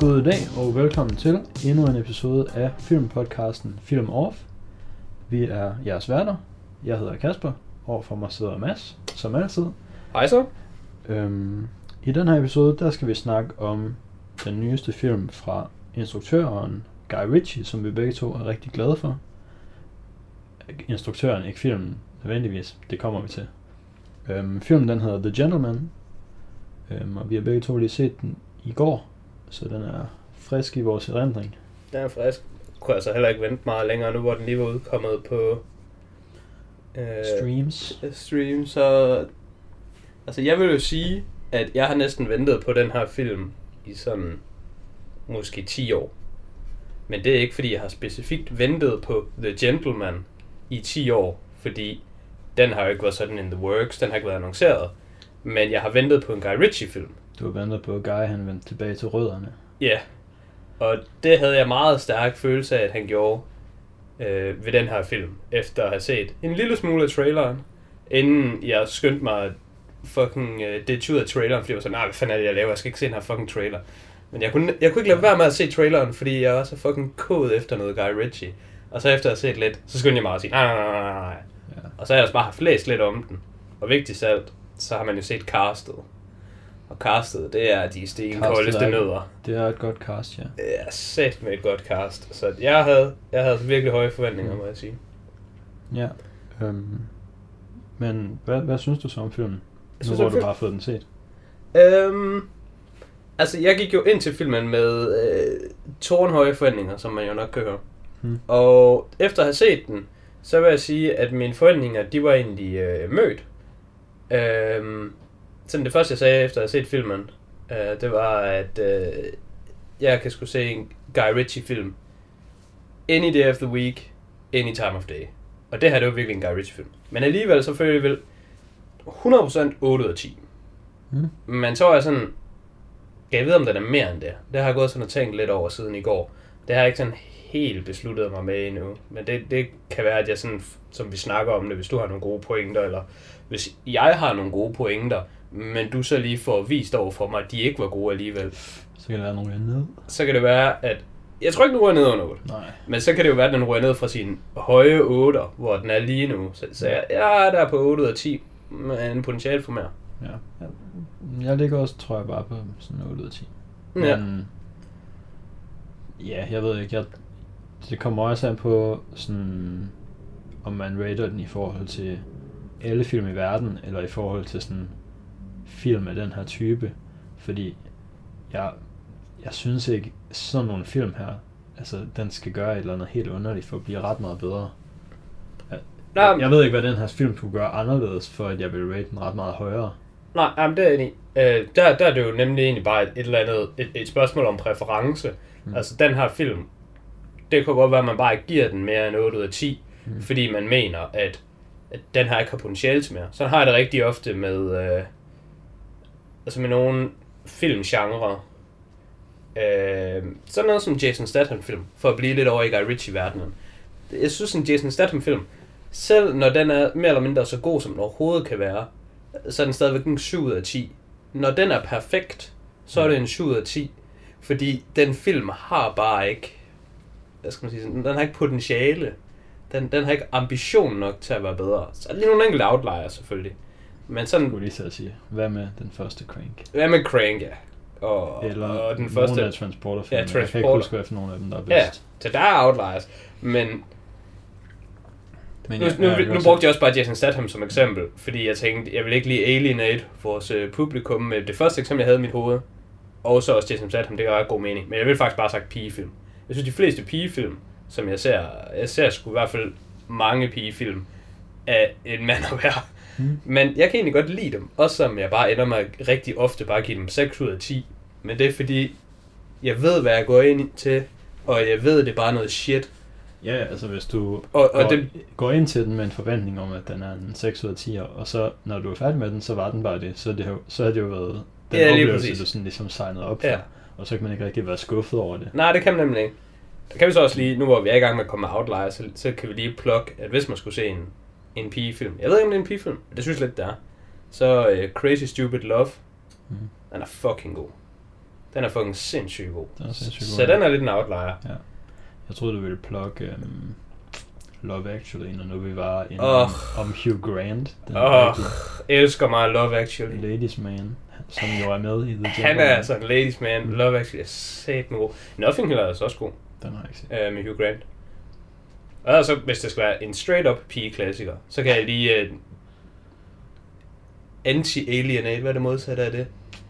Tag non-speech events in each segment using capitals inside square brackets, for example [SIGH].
God dag og velkommen til endnu en episode af filmpodcasten Film Off. Vi er jeres værter. Jeg hedder Kasper. Overfor mig sidder Mads, som altid. Hej så. Øhm, I den her episode, der skal vi snakke om den nyeste film fra instruktøren Guy Ritchie, som vi begge to er rigtig glade for. Instruktøren, ikke filmen nødvendigvis. Det kommer vi til. Øhm, filmen den hedder The Gentleman, øhm, og vi har begge to lige set den i går, så den er frisk i vores erindring. Den er frisk. Kunne jeg så heller ikke vente meget længere nu, hvor den lige var udkommet på øh, Streams. stream. Så altså jeg vil jo sige, at jeg har næsten ventet på den her film i sådan måske 10 år. Men det er ikke fordi, jeg har specifikt ventet på The Gentleman i 10 år, fordi den har jo ikke været sådan in the works, den har ikke været annonceret. Men jeg har ventet på en Guy Ritchie-film. Du har ventet på, at Guy han vendte tilbage til rødderne. Ja, og det havde jeg meget stærk følelse af, at han gjorde øh, ved den her film, efter at have set en lille smule af traileren, inden jeg skyndte mig fucking øh, det ud af traileren, fordi jeg var sådan, nej, hvad fanden er det, jeg laver, jeg skal ikke se den her fucking trailer. Men jeg kunne, jeg kunne ikke lade være med at se traileren, fordi jeg var så fucking kod efter noget Guy Ritchie. Og så efter at have set lidt, så skyndte jeg mig at sige, nej, nej, nej, nej, nej. Ja. Og så har jeg ellers bare haft læst lidt om den. Og vigtigst af alt, så har man jo set castet. Og castet, det er de stenkoldeste er- nødder. Det er et godt cast, ja. Det er sat med et godt cast. Så jeg havde, jeg havde virkelig høje forventninger, må jeg sige. Ja. Øhm, men hvad, hvad synes du så om filmen? Nu hvor du film- bare har fået den set. Øhm, altså, jeg gik jo ind til filmen med øh, tårnhøje forventninger, som man jo nok kan høre. Hmm. Og efter at have set den, så vil jeg sige, at mine forventninger, de var egentlig øh, mødt. Øhm, sådan det første, jeg sagde efter at have set filmen, øh, det var, at øh, jeg kan skulle se en Guy Ritchie-film any day of the week, any time of day. Og det her, det var virkelig en Guy Ritchie-film. Men alligevel, så føler jeg vel 100% 8 ud af 10. Mm. Men så var jeg sådan, kan jeg vide, om den er mere end det? Det har jeg gået sådan og tænkt lidt over siden i går. Det har jeg ikke sådan helt besluttet mig med endnu. Men det, det kan være, at jeg sådan, som vi snakker om det, hvis du har nogle gode pointer, eller hvis jeg har nogle gode pointer, men du så lige får vist over for mig, at de ikke var gode alligevel, Så kan der være nogen ned. så kan det være, at jeg tror ikke, den ryger ned under 8. Nej. Men så kan det jo være, at den ryger ned fra sin høje 8, hvor den er lige nu. Så, så jeg, jeg er der på 8 ud af 10, men potentiale for mere. Ja. ja. Jeg ligger også, tror jeg, bare på sådan 8 ud af 10. Ja. Men, ja, jeg ved ikke, jeg, det kommer også an på, sådan, om man rater den i forhold til alle film i verden, eller i forhold til sådan film af den her type. Fordi jeg, jeg synes ikke, sådan nogle film her, altså den skal gøre et eller andet helt underligt for at blive ret meget bedre. Jeg, Nå, jeg, jeg ved ikke, hvad den her film kunne gøre anderledes, for at jeg vil rate den ret meget højere. Nej, jamen, det er enig. øh, der, der er det jo nemlig egentlig bare et, et eller andet, et, et spørgsmål om præference. Mm. Altså den her film, det kan godt være, at man bare giver den mere end 8 ud af 10, Mm. mm. fordi man mener, at, at den her ikke har potentiale til mere. Sådan har jeg det rigtig ofte med, øh, altså med nogle filmgenre. Øh, sådan noget som Jason Statham-film, for at blive lidt over i Guy Ritchie-verdenen. Jeg synes, en Jason Statham-film, selv når den er mere eller mindre så god, som den overhovedet kan være, så er den stadigvæk en 7 ud af 10. Når den er perfekt, så er det en 7 ud af 10. Fordi den film har bare ikke, hvad skal man sige, den har ikke potentiale. Den, den har ikke ambition nok til at være bedre. Så er lige nogle enkelte outliers selvfølgelig. Men Jeg sådan, skulle lige til at sige, hvad med den første Crank? hvad med Crank, ja. Og, Eller og den nogle første, af transporter Ja, Jeg kan ikke Transporter. huske, hvad for nogle af dem, der er ja, bedst. så der er outliers. Men Men nu, ja, nu, jeg kan nu brugte jeg også bare Jason Statham som eksempel, fordi jeg tænkte, jeg vil ikke lige alienate vores øh, publikum med det første eksempel, jeg havde i mit hoved. Og så også Jason Statham, det gør ret god mening. Men jeg vil faktisk bare sagt pigefilm. Jeg synes, de fleste pigefilm, som jeg ser, jeg ser sgu i hvert fald mange pigefilm af en mand at være. Mm. Men jeg kan egentlig godt lide dem. Også som jeg bare ender med rigtig ofte bare give dem 6 ud af 10. Men det er fordi, jeg ved, hvad jeg går ind til, og jeg ved, det er bare noget shit. Ja, altså hvis du Og, og går, det, går ind til den med en forventning om, at den er en 6 ud af 10, og så når du er færdig med den, så var den bare det. Så, det så har det jo været den Ja, oplevelse, du sådan ligesom signede op for. Ja. Og så kan man ikke rigtig være skuffet over det. Nej, det kan man nemlig ikke. Der kan vi så også lige, nu hvor vi er i gang med at komme med Outlier, så, så kan vi lige plukke, at hvis man skulle se en, en pigefilm, jeg ved ikke om det er en pigefilm, men det synes jeg lidt, det er, så uh, Crazy Stupid Love, Mhm. den er fucking god. Den er fucking sindssygt god. Den er sindssygt Så god. den er lidt en outlier. Jeg troede, du ville plukke um, Love Actually, når nu vi var inde Åh. om, Hugh Grant. Den Åh, rigtige elsker mig Love Actually. ladies man, som jo er med i The Han er Gentleman. altså en ladies man. Love Actually er sat med god. Nothing Hill er altså også god Den har jeg ikke set. øh, med Hugh Grant. Og så, hvis det skal være en straight-up pige-klassiker, så kan jeg lige uh, anti-alienate, hvad er det modsatte af det?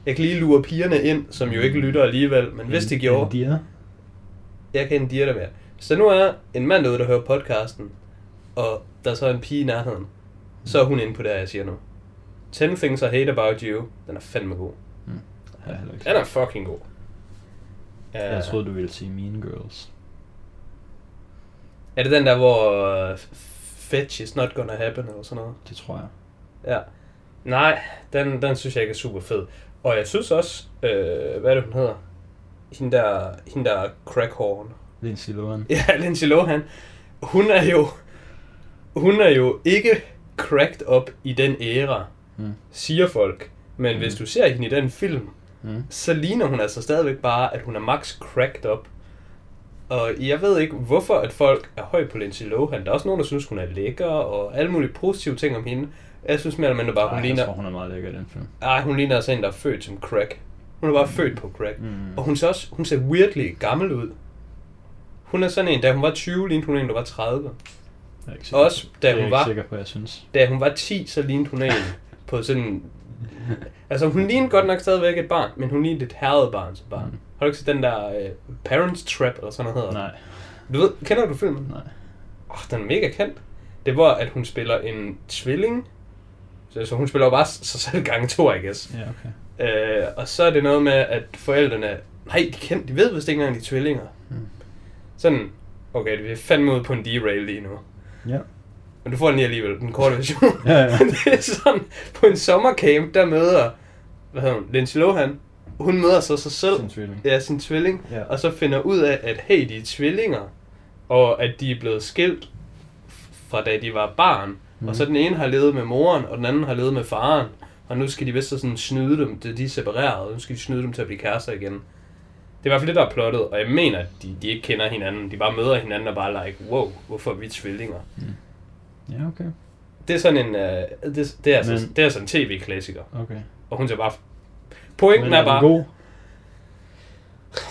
Jeg kan lige lure pigerne ind, som jo ikke lytter alligevel, men hvis det gjorde, India. jeg kan indire det med. Så nu er en mand derude, der hører podcasten, og der er så en pige i nærheden, så er hun inde på det, jeg siger nu. 10 Things I Hate About You, den er fandme god. Ja, heller ikke Den er fucking god. Uh, Jeg troede, du ville sige Mean Girls. Er det den der, hvor uh, fetch is not gonna happen, eller sådan noget? Det tror jeg. Ja. Nej, den, den synes jeg ikke er super fed. Og jeg synes også, øh, hvad er det, hun hedder? Hende der, hende der crackhorn. Lindsay Lohan. [LAUGHS] Ja, Lindsay Lohan. Hun er jo, hun er jo ikke cracked up i den æra, Mm. siger folk. Men mm. hvis du ser hende i den film, Mm. så ligner hun altså stadigvæk bare, at hun er max cracked up. Og jeg ved ikke, hvorfor at folk er høj på Lindsay Lohan. Der er også nogen, der synes, hun er lækker, og alle mulige positive ting om hende. Jeg synes mere eller mindre bare, Ej, hun jeg ligner... tror, hun er meget lækker i den film. Ej, hun ligner altså en, der er født som crack. Hun er bare født på crack. Mm. Og hun ser også, hun ser weirdly gammel ud. Hun er sådan en, da hun var 20, lignede hun en, der var 30. Jeg er ikke sikker. Også da hun jeg var, ikke sikker på, jeg synes. da hun var 10, så lignede hun en på sådan... [LAUGHS] Altså, hun lignede godt nok stadigvæk et barn, men hun lignede et herret barn som barn. Mm. Har du ikke set den der uh, Parents Trap, eller sådan noget hedder? Nej, Du ved, kender du filmen? nej. Åh, oh, den er mega kendt. Det var, at hun spiller en tvilling. Så, så hun spiller jo bare sig selv gange to, I guess. Ja, okay. Øh, og så er det noget med, at forældrene... Nej, de, kender, de ved vist ikke engang, de er tvillinger. Mm. Sådan, okay, vi er fandme ude på en derail lige nu. Ja. Men du får den lige alligevel, den korte version. Ja, ja. [LAUGHS] det er sådan, på en sommercamp, der møder, hvad hedder hun, Lindsay Lohan. Hun møder så sig selv. Sin tvilling. Ja, sin tvilling. Ja. Og så finder ud af, at hey, de er tvillinger. Og at de er blevet skilt fra da de var barn. Mm. Mhm. Og så den ene har levet med moren, og den anden har levet med faren. Og nu skal de vist så sådan snyde dem, det de er separeret, nu skal de snyde dem til at blive kærester igen. Det er i hvert fald det, der er plottet, og jeg mener, at de, de ikke kender hinanden. De bare møder hinanden og bare like, wow, hvorfor er vi tvillinger? Ja, okay. Det er sådan en, uh, det, det, er altså, Men- det er sådan en tv-klassiker. Okay. Og hun ser bare... Pointen Men er er bare, den god?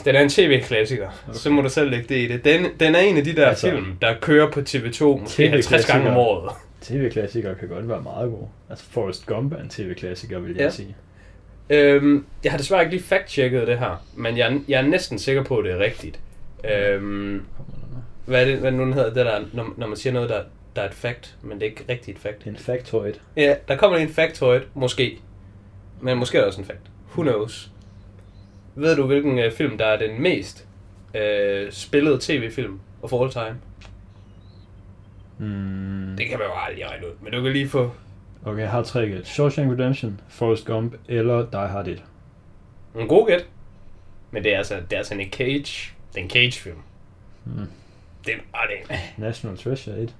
den er en tv-klassiker, okay. så må du selv lægge det i det. Den, den er en af de der Altså- film, der kører på TV2 måske 50 gange om året. [LAUGHS] TV-klassikere kan godt være meget gode. Altså Forrest Gump er en TV-klassiker, vil jeg Ja. sige. Øhm, jeg har desværre ikke lige fact-checket det her, men jeg, jeg er næsten sikker på, at det er rigtigt. Øhm, hvad er det, hvad det nu den hedder, det der, når, når man siger noget, der, der er et fact, men det er ikke rigtigt et fact. En factoid. Ja, der kommer en factoid, måske. Men måske er der også en fact. Who knows? Ved du, hvilken øh, film, der er den mest øh, spillede tv-film of all time? Mm. Det kan man jo aldrig regne ud, men du kan lige få... Okay, jeg har tre gæt. Shawshank Redemption, Forrest Gump eller Die Hard 1. En god gæt. Men det er altså, det er altså en Cage. Det er en Cage-film. Mm. Det, er, det, National Treasure 1.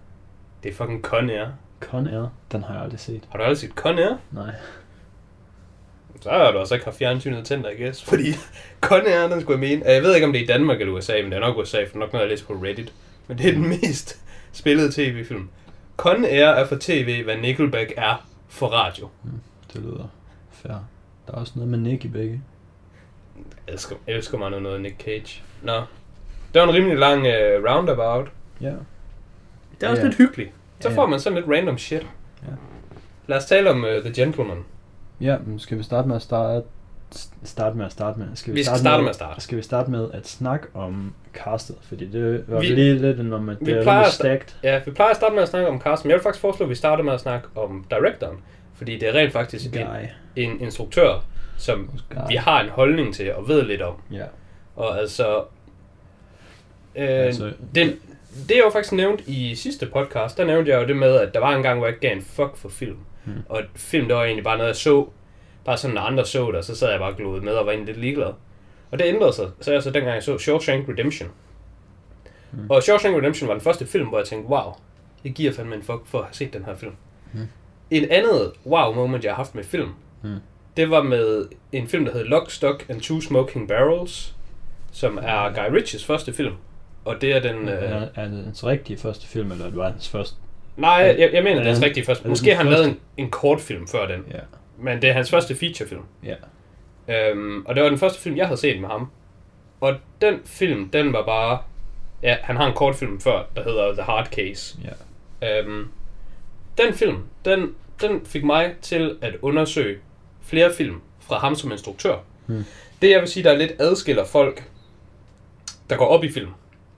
det er fucking Con Air. Con Air, den har jeg aldrig set. Har du aldrig set Con Air? Nej. Så har du altså ikke haft fjernsynet tændt, I guess. Fordi Con Air, den skulle jeg mene. Jeg ved ikke, om det er i Danmark eller USA, men det er nok USA, for nok noget, jeg læst på Reddit. Men det er den mest [LAUGHS] spillede tv-film. Con Air er for tv, hvad Nickelback er for radio. Det lyder fair. Der er også noget med Nick i begge. Jeg elsker, jeg elsker mig noget Nick Cage. Nå. Det var en rimelig lang uh, roundabout. Ja. Det er også Ja. lidt hyggeligt. Så ja. får man sådan lidt random shit. Ja. Lad os tale om uh, The Gentleman. Ja, men skal vi starte med at starte, starte med at starte med? Skal Vi skal starte med at starte. Skal vi starte med at snakke om castet? Fordi det var Vi- vi, lige lidt en om, at vi det er plejer rimelig at sta- stacked. Ja, vi plejer at starte med at snakke om cast, men jeg vil faktisk foreslå, at vi starter med at snakke om directoren. Fordi det er rent faktisk en, Guy. en instruktør, som Guy. vi har en holdning til og ved lidt om. Ja. Og altså... Øh, Altså- den, det jeg jo faktisk nævnt i sidste podcast, der nævnte jeg jo det med, at der var en gang, hvor jeg ikke gav en fuck for film. Hmm. Og film, det var egentlig bare noget, jeg så. Bare sådan, når andre så det, så sad jeg bare og med og var egentlig lidt ligeglad. Og det ændrede sig. Så jeg så dengang jeg så Shawshank Redemption. Hmm. Og Shawshank Redemption var den første film, hvor jeg tænkte, wow, jeg giver fandme en fuck for at have set den her film. Hmm. En andet wow moment, jeg har haft med film, Hmm. det var med en film, der hed Lock, Stock and Two Smoking Barrels, som er Guy Ritchies første film. Og det er den... Øh, Er, er det hans rigtige første film, eller det var hans første? Nej, jeg, jeg mener, det er hans rigtige første. Måske har han lavet en, en kortfilm før den. Ja. Men det er hans første featurefilm. Ja. Øhm, og det var den første film, jeg havde set med ham. Og den film, den var bare... Ja, han har en kortfilm før, der hedder The Hard Case. Ja. Øhm, den film, den, den fik mig til at undersøge flere film fra ham som instruktør. Hmm. Det jeg vil sige, der er lidt adskiller folk, der går op i film,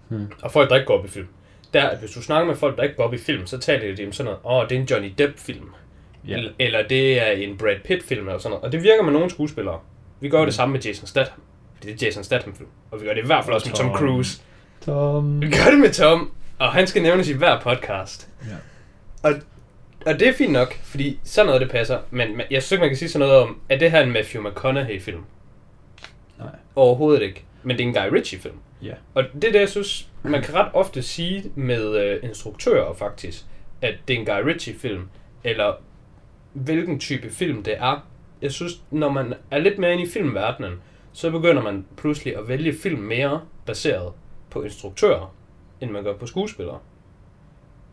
Hmm. og folk, der ikke går op i film, der er, hvis du snakker med folk, der ikke går op i film, så taler de om sådan noget, åh, oh, det er en Johnny Depp-film. Ja. Eller, eller det er en Brad Pitt-film, eller sådan noget. Og det virker med nogle skuespillere. Vi gør Hmm. det samme med Jason Statham. Det er Jason Statham-film. Og vi gør det i hvert fald også med Tom Tom. Cruise. Tom. Vi gør det med Tom, og han skal nævnes i hver podcast. Ja. Og, og det er fint nok, fordi sådan noget det passer. Men jeg synes ikke, man kan sige sådan noget om, at det her er en Matthew McConaughey-film? Nej. Overhovedet ikke. Men det er en Guy Ritchie-film. Ja. Og det er det, jeg synes, man kan ret ofte sige med øh, instruktører faktisk, at det er en Guy Ritchie-film, eller hvilken type film det er. Jeg synes, når man er lidt mere inde i filmverdenen, så begynder man pludselig at vælge film mere baseret på instruktører, end man gør på skuespillere.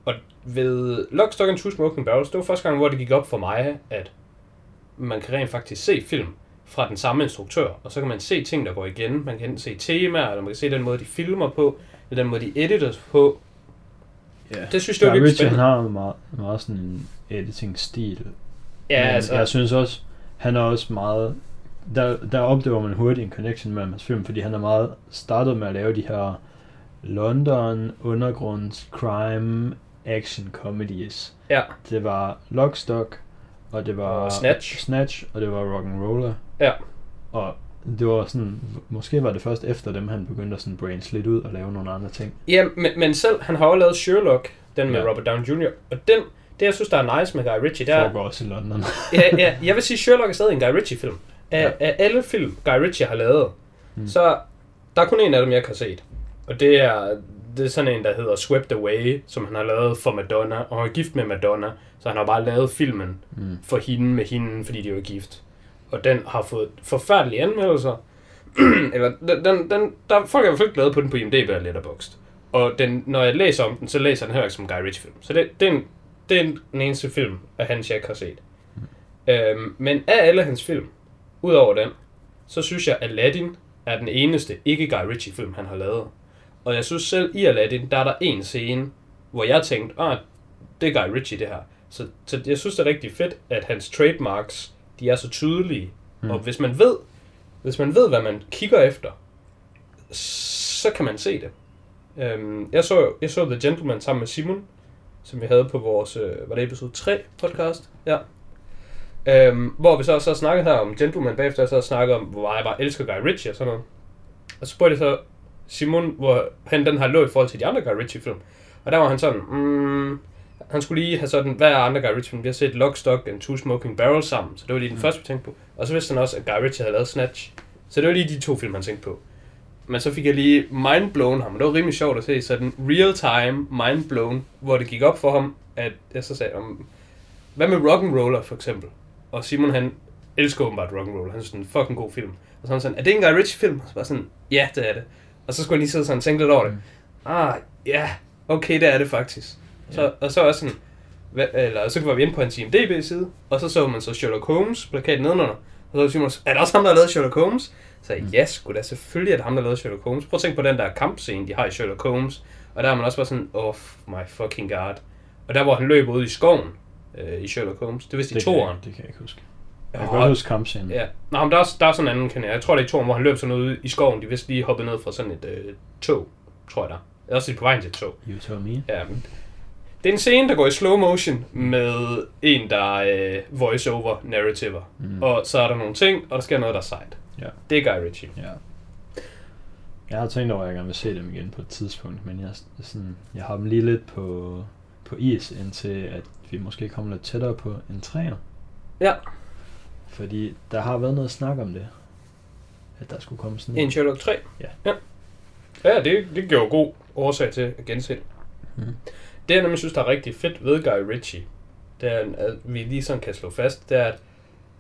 Og ved Lock, Stock and Two Smoking Barrels, det var første gang, hvor det gik op for mig, at man kan rent faktisk se film fra den samme instruktør, og så kan man se ting, der går igen. Man kan enten se temaer, eller man kan se den måde, de filmer på, eller den måde, de editor på. ja. Det synes jeg var Guy virkelig Ritchie, han spændende. har jo meget, meget sådan en editing-stil. Ja, Men altså, Jeg synes også, han er også meget... Der, der oplever man hurtigt en connection mellem hans film, fordi han er meget startet med at lave de her London undergrunds crime action comedies. ja, Det var Lockstock, og det var Og Snatch. Snatch, og det var Rock'n'Roller. Ja. Og det var sådan, måske var det først efter dem, han begyndte at sådan branch lidt ud og lave nogle andre ting. ja men, men selv, han har også lavet Sherlock, den med Ja. Robert Downey Jr., og den, det jeg synes, der er nice med Guy Ritchie, det Det er, foregår også i London. [LAUGHS] ja, ja, jeg vil sige, Sherlock er stadig en Guy Ritchie-film. Af, Ja. af alle film, Guy Ritchie har lavet, Mm. så der er kun en af dem, jeg har set. Og det er, det er sådan en, der hedder Swept Away, som han har lavet for Madonna, og han er gift med Madonna, så han har bare lavet filmen Mm. for hende med hende, fordi de var gift. Og den har fået forfærdelige anmeldelser. [CLEARS THROAT] Eller, den, den, den, der, folk er i hvert fald glade på den på IMDb og Letterboxd. Og den, når jeg læser om den, så læser jeg den heller ikke som Guy Ritchie-film. Så det, det, er en, det er en, den eneste film af hans, jeg ikke har set. Øhm, men af alle hans film, udover den, så synes jeg, at Aladdin er den eneste ikke Guy Ritchie-film, han har lavet. Og jeg synes selv i Aladdin, der er der en scene, hvor jeg tænkte, ah, det er Guy Ritchie det her. Så, så jeg synes, det er rigtig fedt, at hans trademarks, de er så tydelige. Mm. Og hvis man ved, hvis man ved, hvad man kigger efter, så kan man se det. Øhm, jeg, så, jeg så The Gentleman sammen med Simon, som vi havde på vores, øh, var det episode 3 podcast? Ja. Øhm, hvor vi så også har snakket her om Gentleman, bagefter jeg så har snakket om, hvor jeg bare elsker Guy Ritchie og sådan noget. Og så spurgte jeg så Simon, hvor han den har lå i forhold til de andre Guy Ritchie film. Og der var han sådan, mm, han skulle lige have sådan, hvad er andre Guy Ritchie film? Vi har set Lock, Stock and Two Smoking Barrels sammen, så det var lige den Mm. første, vi tænkte på. Og så vidste han også, at Guy Ritchie havde lavet Snatch. Så det var lige de to film, han tænkte på. Men så fik jeg lige mindblown ham, og det var rimelig sjovt at se, sådan real-time mindblown, hvor det gik op for ham, at jeg så sagde, om, hvad med Rock'n'Roller for eksempel? Og Simon han elsker åbenbart Rock'n'Roller, han synes, det er en fucking god film. Og så han sådan, er det en Guy Ritchie film? Og så var sådan, ja, det er det. Og så skulle jeg lige sidde sådan og tænke lidt over det. Mm. Ah, ja, okay, det er det faktisk. Så, og så også sådan, hvad, eller så var vi inde på hans IMDb-side, og så så man så Sherlock Holmes plakaten nedenunder. Og så var Simon, er det også ham, der har lavet Sherlock Holmes? Så jeg, ja, sgu da, selvfølgelig er det ham, der har lavet Sherlock Holmes. Prøv at tænke på den der kampscene, de har i Sherlock Holmes. Og der er man også bare sådan, oh my fucking god. Og der, hvor han løber ud i skoven øh, i Sherlock Holmes, det vist i toeren. det kan jeg ikke huske. Jeg kan godt huske kampscenen. Ja. Nå, men der er, der er sådan en anden, kan jeg. Tror, det er i toren, hvor han løb sådan ude i skoven. De vist lige hoppet ned fra sådan et øh, tog, tror jeg der. Eller også de på vejen til et tog. You tell me. Ja, men det er en scene, der går i slow motion med en, der er øh, voice-over narrativer. Mm. Og så er der nogle ting, og der sker noget, der er sejt. Ja. Det er Guy Ritchie. Ja. Jeg har tænkt over, at jeg gerne vil se dem igen på et tidspunkt, men jeg, sådan, jeg har dem lige lidt på, på is, indtil at vi måske kommer lidt tættere på en træer. Ja. Fordi der har været noget snak om det. At der skulle komme sådan En Sherlock 3. Ja. Ja, ja det, det jo god årsag til at gense det. Mm. Det, jeg nemlig synes, der er rigtig fedt ved Guy Ritchie, det er, at vi lige sådan kan slå fast, det er, at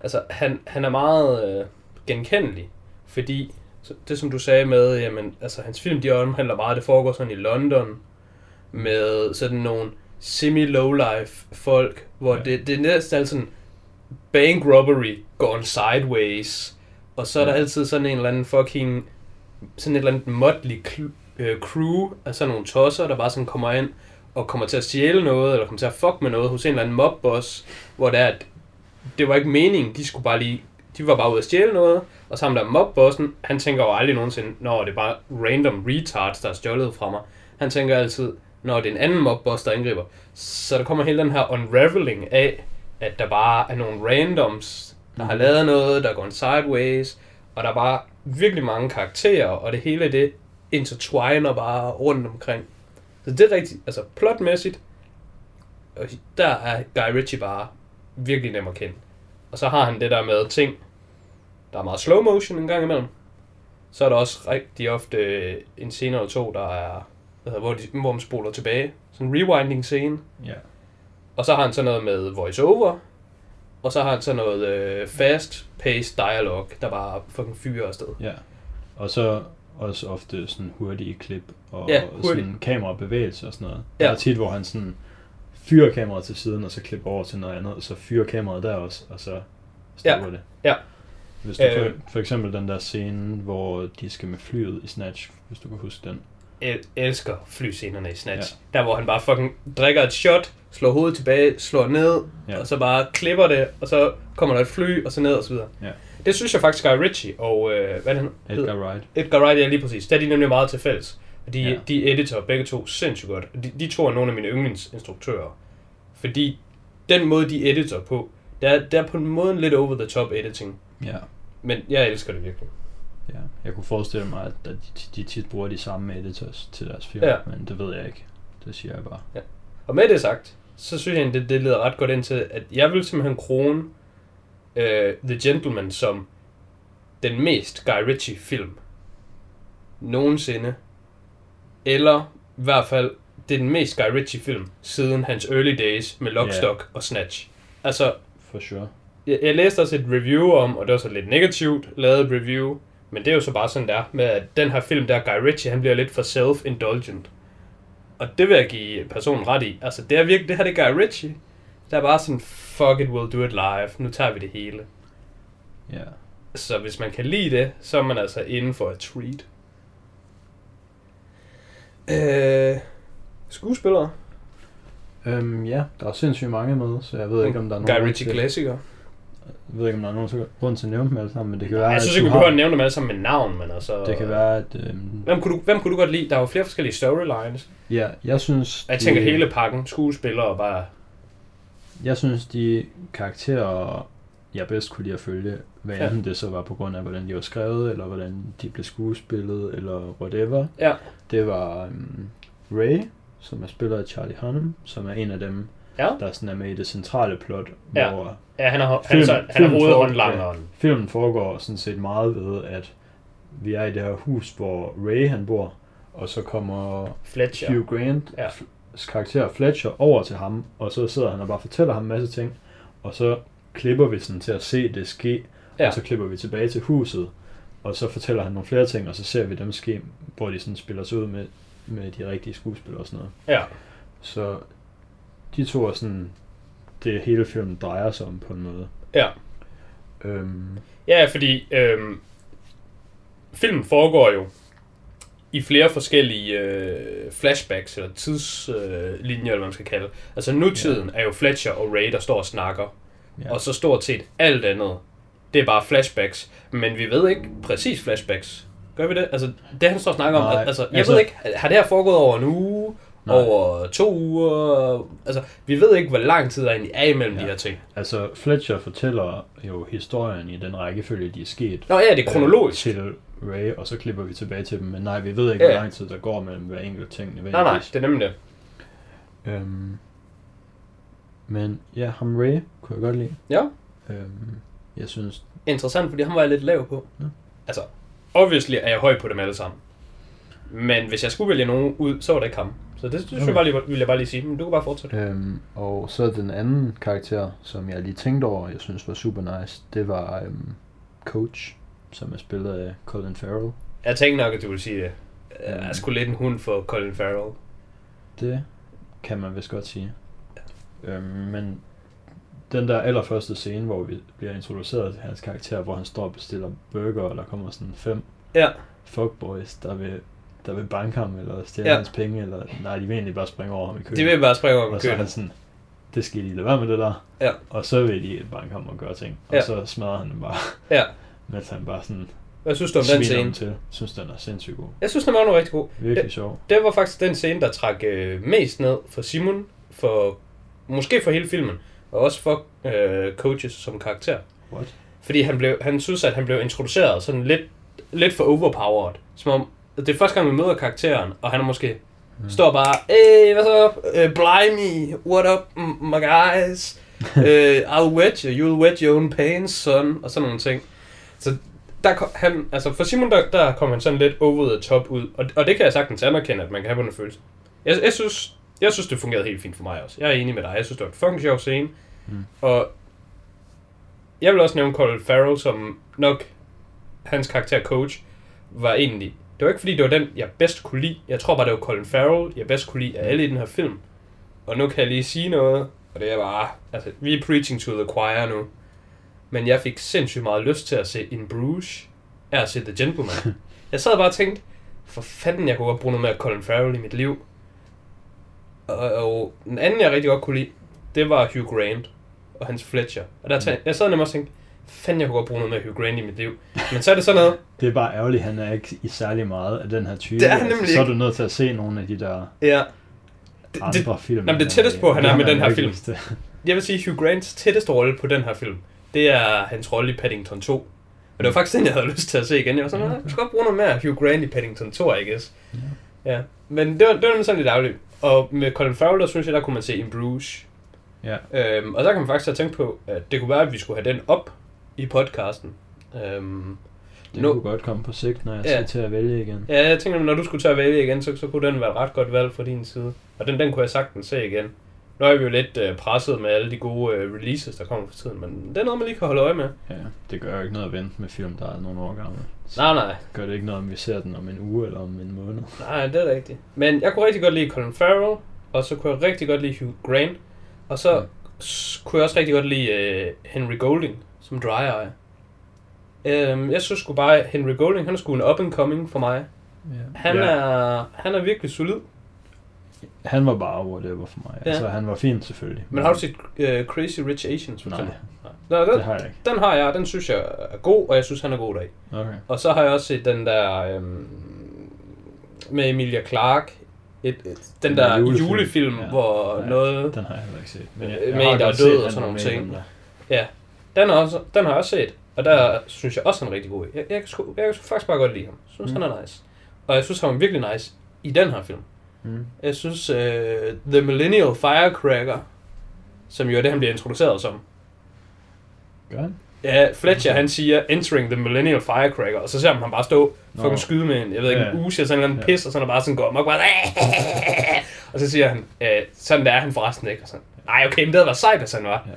altså, han, han er meget øh, genkendelig, fordi det som du sagde med, jamen, altså hans film, de omhandler meget, det foregår sådan i London, med sådan nogle semi-low-life folk, hvor Ja. det, det er næsten sådan bank robbery gone sideways, og så er der Ja. altid sådan en eller anden fucking, sådan et eller andet motley øh, crew af sådan nogle tosser, der bare sådan kommer ind og kommer til at stjæle noget, eller kommer til at fuck med noget hos en eller anden mobboss, hvor det er, at det var ikke meningen, de skulle bare lige, de var bare ude at stjæle noget, og sammen der mobbossen, han tænker jo aldrig nogensinde, når det er bare random retards, der er stjålet fra mig. Han tænker altid, når det er en anden mobboss, der angriber. Så der kommer hele den her unraveling af, at der bare er nogle randoms, der har lavet noget, der går en sideways, og der er bare virkelig mange karakterer, og det hele det intertwiner bare rundt omkring. Så det er rigtigt, altså plotmæssigt, der er Guy Ritchie bare virkelig nem at kende. Og så har han det der med ting, der er meget slow motion en gang imellem. Så er der også rigtig ofte en scene eller to, der er, hvad hedder, hvor, de, hvor man spoler tilbage. Sådan en rewinding scene. Ja. Og så har han sådan noget med voice-over. Og så har han sådan noget øh, fast-paced dialog, der bare fucking fyrer afsted. Ja. Og så også ofte sådan hurtige klip og Ja, ja, hurtigt. sådan kamerabevægelser og sådan noget. Ja. Der er tit, hvor han sådan fyrer kameraet til siden, og så klipper over til noget andet, og så fyrer kameraet der også, og så stopper det. Ja. Hvis du for, Øh. for eksempel den der scene, hvor de skal med flyet i Snatch, hvis du kan huske den. El- elsker flyscenerne i Snatch. Ja. Der hvor han bare fucking drikker et shot, slår hovedet tilbage, slår ned, Ja. ja. og så bare klipper det, og så kommer der et fly, og så ned og så videre. Ja. Det synes jeg faktisk Guy Ritchie og, øh, hvad er det, han? Edgar Wright. Edgar Wright, ja lige præcis. Der er de nemlig meget til fælles. De, Ja. ja. de editorer begge to sindssygt godt. De, de to er nogle af mine yndlingsinstruktører. Fordi den måde, de editorer på, det er, det er på en måde en lidt over the top editing. Ja. Men jeg elsker det virkelig. ja. Jeg kunne forestille mig, at de, de tit bruger de samme editors til deres film, Ja. men det ved jeg ikke. Det siger jeg bare. Og med det sagt, så synes jeg, det, det leder ret godt ind til, at jeg vil simpelthen krone uh, The Gentleman som den mest Guy Ritchie-film nogensinde. Eller i hvert fald, det er den mest Guy Ritchie-film siden hans early days med Lock, Ja. Stock og Snatch. Altså, For sure. jeg, jeg læste også et review om, og det var så lidt negativt lavet et review, men det er jo så bare sådan der, med at den her film der, Guy Ritchie, han bliver lidt for self-indulgent. Og det vil jeg give personen ret i. Altså, det er virkelig, det her det Guy Ritchie. Der er bare sådan, fuck it, we'll do it live. Nu tager vi det hele. Ja. Så hvis man kan lide det, så er man altså inden for et treat. Øh, skuespillere. Øhm, ja, der er sindssygt mange med, så jeg ved ikke, om der er nogen Guy grund Ritchie til- klassiker. Jeg ved ikke, om der er nogen grund til at nævne dem alle sammen, men det kan være, Jeg synes ikke, vi du behøver at nævne dem alle sammen med navn, men altså... det kan være, at... Øhm, Hvem kunne, du, hvem kunne du godt lide? Der er jo flere forskellige storylines. ja, jeg synes... Jeg tænker de- hele pakken, skuespillere og bare... Jeg synes, de karakterer, jeg bedst kunne lide at følge, hvad Ja. enten det så var på grund af, hvordan de var skrevet, eller hvordan de blev skuespillet, eller whatever. Ja. Det var um, Ray, som er spillet af Charlie Hunnam, som er en af dem, Ja. der sådan er med i det centrale plot, Ja. hvor Ja, han er, han er, Film- så, han er film hovedhåndlangeren. filmen foregår sådan set meget ved, at vi er i det her hus, hvor Ray han bor, og så kommer Fletcher. Hugh Grant, Ja. Karakter Fletcher, over til ham, og så sidder han og bare fortæller ham en masse ting, og så klipper vi sådan til at se det ske, Ja. og så klipper vi tilbage til huset, og så fortæller han nogle flere ting, og så ser vi dem ske, hvor de sådan spiller sig ud med, med de rigtige skuespillere og sådan noget. Ja. Så de to er sådan, det hele filmen drejer sig om på en måde. Ja. Øhm, Ja, fordi øhm, filmen foregår jo i flere forskellige øh, flashbacks, eller tidslinjer, øh, eller hvad man skal kalde. Altså nutiden ja. er jo Fletcher og Ray, der står og snakker. ja. Og så stort set alt andet, det er bare flashbacks. Men vi ved ikke præcis flashbacks. Gør vi det? Altså, det han står og snakker om, Nej, altså, jeg altså- ved ikke, har det her foregået over en uge? Nej. Over to uger? Altså, vi ved ikke, hvor lang tid der egentlig er imellem ja. De her ting. Altså, Fletcher fortæller jo historien i den rækkefølge, de er sket. Nå ja, det er kronologisk. Øh, til Ray, og så klipper vi tilbage til dem. Men nej, vi ved ikke, Ja. hvor lang tid der går mellem hver enkelt ting. Nej, nej, det er nemlig det. Øhm, men ja, ham Ray kunne jeg godt lide. Ja. Øhm, jeg synes, Interessant, fordi ham var jeg lidt lav på. Ja. Altså, obviously er jeg høj på dem alle sammen. Men hvis jeg skulle vælge nogen ud, så var det ikke ham. Så det synes Okay. jeg bare lige, vil jeg bare lige sige, men du kan bare fortsætte. Øhm, og så den anden karakter, som jeg lige tænkte over, jeg synes var super nice, det var øhm, Coach, som er spillet af Colin Farrell. Jeg tænkte nok, at du ville sige det. Jeg Mm. er sgu lidt en hund for Colin Farrell. Det kan man vist godt sige. Øhm, men den der allerførste scene, hvor vi bliver introduceret til hans karakter, hvor han står og bestiller burger, og der kommer sådan fem Ja, fuckboys, der vil, der vil banke ham, eller stjæle Ja. hans penge, eller nej, de vil egentlig bare springe over ham i køen. de vil bare springe over og med så er køen. han sådan, det skal I lige lade være med det der. Ja. Og så vil de banke ham og gøre ting. Og Ja. så smadrer han dem bare, Ja. [LAUGHS] mens han bare sådan Hvad synes du om den scene? dem til. Jeg synes, den er sindssygt god. Jeg synes, den var rigtig god. Virkelig sjov. Det var faktisk den scene, der trak øh, mest ned for Simon, for måske for hele filmen, og også for øh, coaches som karakter. What? Fordi han, blev, han synes, at han blev introduceret sådan lidt, lidt for overpowered. Som om, det er første gang, vi møder karakteren, og han er måske Mm. står bare, hey, hvad så? Uh, blimey, what up, my guys? [LAUGHS] uh, I'll wet you, you'll wet your own pants, son, og sådan nogle ting. Så der kom, han, altså for Simon, der, der kom han sådan lidt over the top ud, og, og det kan jeg sagtens anerkende, at man kan have på den følelse. Jeg, jeg, synes, jeg synes, det fungerede helt fint for mig også. Jeg er enig med dig. Jeg synes, det var en fucking sjov scene. Mm. Og jeg vil også nævne Colin Farrell, som nok hans karakter coach var egentlig... Det var ikke fordi, det var den, jeg bedst kunne lide. Jeg tror bare, det var Colin Farrell, jeg bedst kunne lide af alle i den her film. Og nu kan jeg lige sige noget, og det er bare... Altså, vi er preaching to the choir nu. Men jeg fik sindssygt meget lyst til at se In Bruges, af at se The Gentleman. [LAUGHS] jeg sad bare og tænkte, for fanden, jeg kunne godt bruge noget mere Colin Farrell i mit liv. Og, og den anden, jeg rigtig godt kunne lide, det var Hugh Grant og hans Fletcher. Og der tænkte, jeg sad nemlig og tænkte, fanden, jeg kunne godt bruge noget mere Hugh Grant i mit liv. Men så er det sådan noget, [LAUGHS] Det er bare ærgerligt, han er ikke i særlig meget af den her type. Det er han nemlig Så er du nødt til at se nogle af de der ja. Det, andre det, film. Nå, men det tætteste på, han er med den her film. jeg vil sige, Hugh Grants tætteste rolle på den her film, det er hans rolle i Paddington 2. Og det var faktisk den, jeg havde [LAUGHS] lyst til at se igen. Jeg var sådan, "Nå, jeg skal godt bruge noget mere Hugh Grant i Paddington 2, I guess. Ja. Ja, men det var, det var sådan lidt ærgerligt. Og med Colin Farrell, der synes jeg, der kunne man se In Bruges. Ja. Øhm, og der kan man faktisk have tænkt på, at det kunne være, at vi skulle have den op i podcasten. Øhm, Det Nu- kunne godt komme på sigt, når jeg Ja. skal til at vælge igen. ja, jeg tænker, når du skulle til at vælge igen, så, så kunne den være et ret godt valg fra din side. Og den, den kunne jeg sagtens se igen. Nu er vi jo lidt øh, presset med alle de gode øh, releases, der kommer for tiden, men det er noget, man lige kan holde øje med. Ja, det gør jo ikke noget at vente med film, der er nogle år gamle. Så Nej, nej. gør det ikke noget, om vi ser den om en uge eller om en måned. Nej, det er rigtigt. Men jeg kunne rigtig godt lide Colin Farrell, og så kunne jeg rigtig godt lide Hugh Grant, og så Mm. kunne jeg også rigtig godt lide øh, Henry Golding som Dry Eye. Øhm, jeg synes sgu bare, Henry Golding, han er sgu en up and coming for mig. Ja. Han, ja. er, han er virkelig solid. Han var bare whatever for mig. Ja. Altså, han var fin selvfølgelig. Men har du set uh, Crazy Rich Asians? for Nej, eksempel? Nej. Nå, det den, har jeg ikke. den har jeg, den synes jeg er god, og jeg synes, han er god deri. Okay. Og så har jeg også set den der øhm, med Emilia Clarke, et, et, den Den der julefilm, julefilm, ja. hvor Ja. noget... Den har jeg heller ikke set. Men jeg, jeg med en, der er død og sådan nogle ting. der. Ja, den har, også, den har jeg også set, og der synes jeg også, han er rigtig god. Jeg, jeg, kan sgu, jeg kan sgu faktisk bare godt lide ham. Jeg synes, mm. Han er nice. Og jeg synes, han var virkelig nice i den her film. Mm. Jeg synes, uh, The Millennial Firecracker, som jo er det, han bliver introduceret som. Gør han? Ja, Fletcher, han siger, entering the Millennial Firecracker, og så ser man ham bare stå, fucking Nå. skyde med en, jeg ved ikke, Ja, en uge, sådan en eller anden pis, og sådan er bare sådan går amok, bare, [LAUGHS] og så siger han, sådan der er han forresten ikke, og sådan, nej, okay, men det havde været sejt, hvis han var. Ja.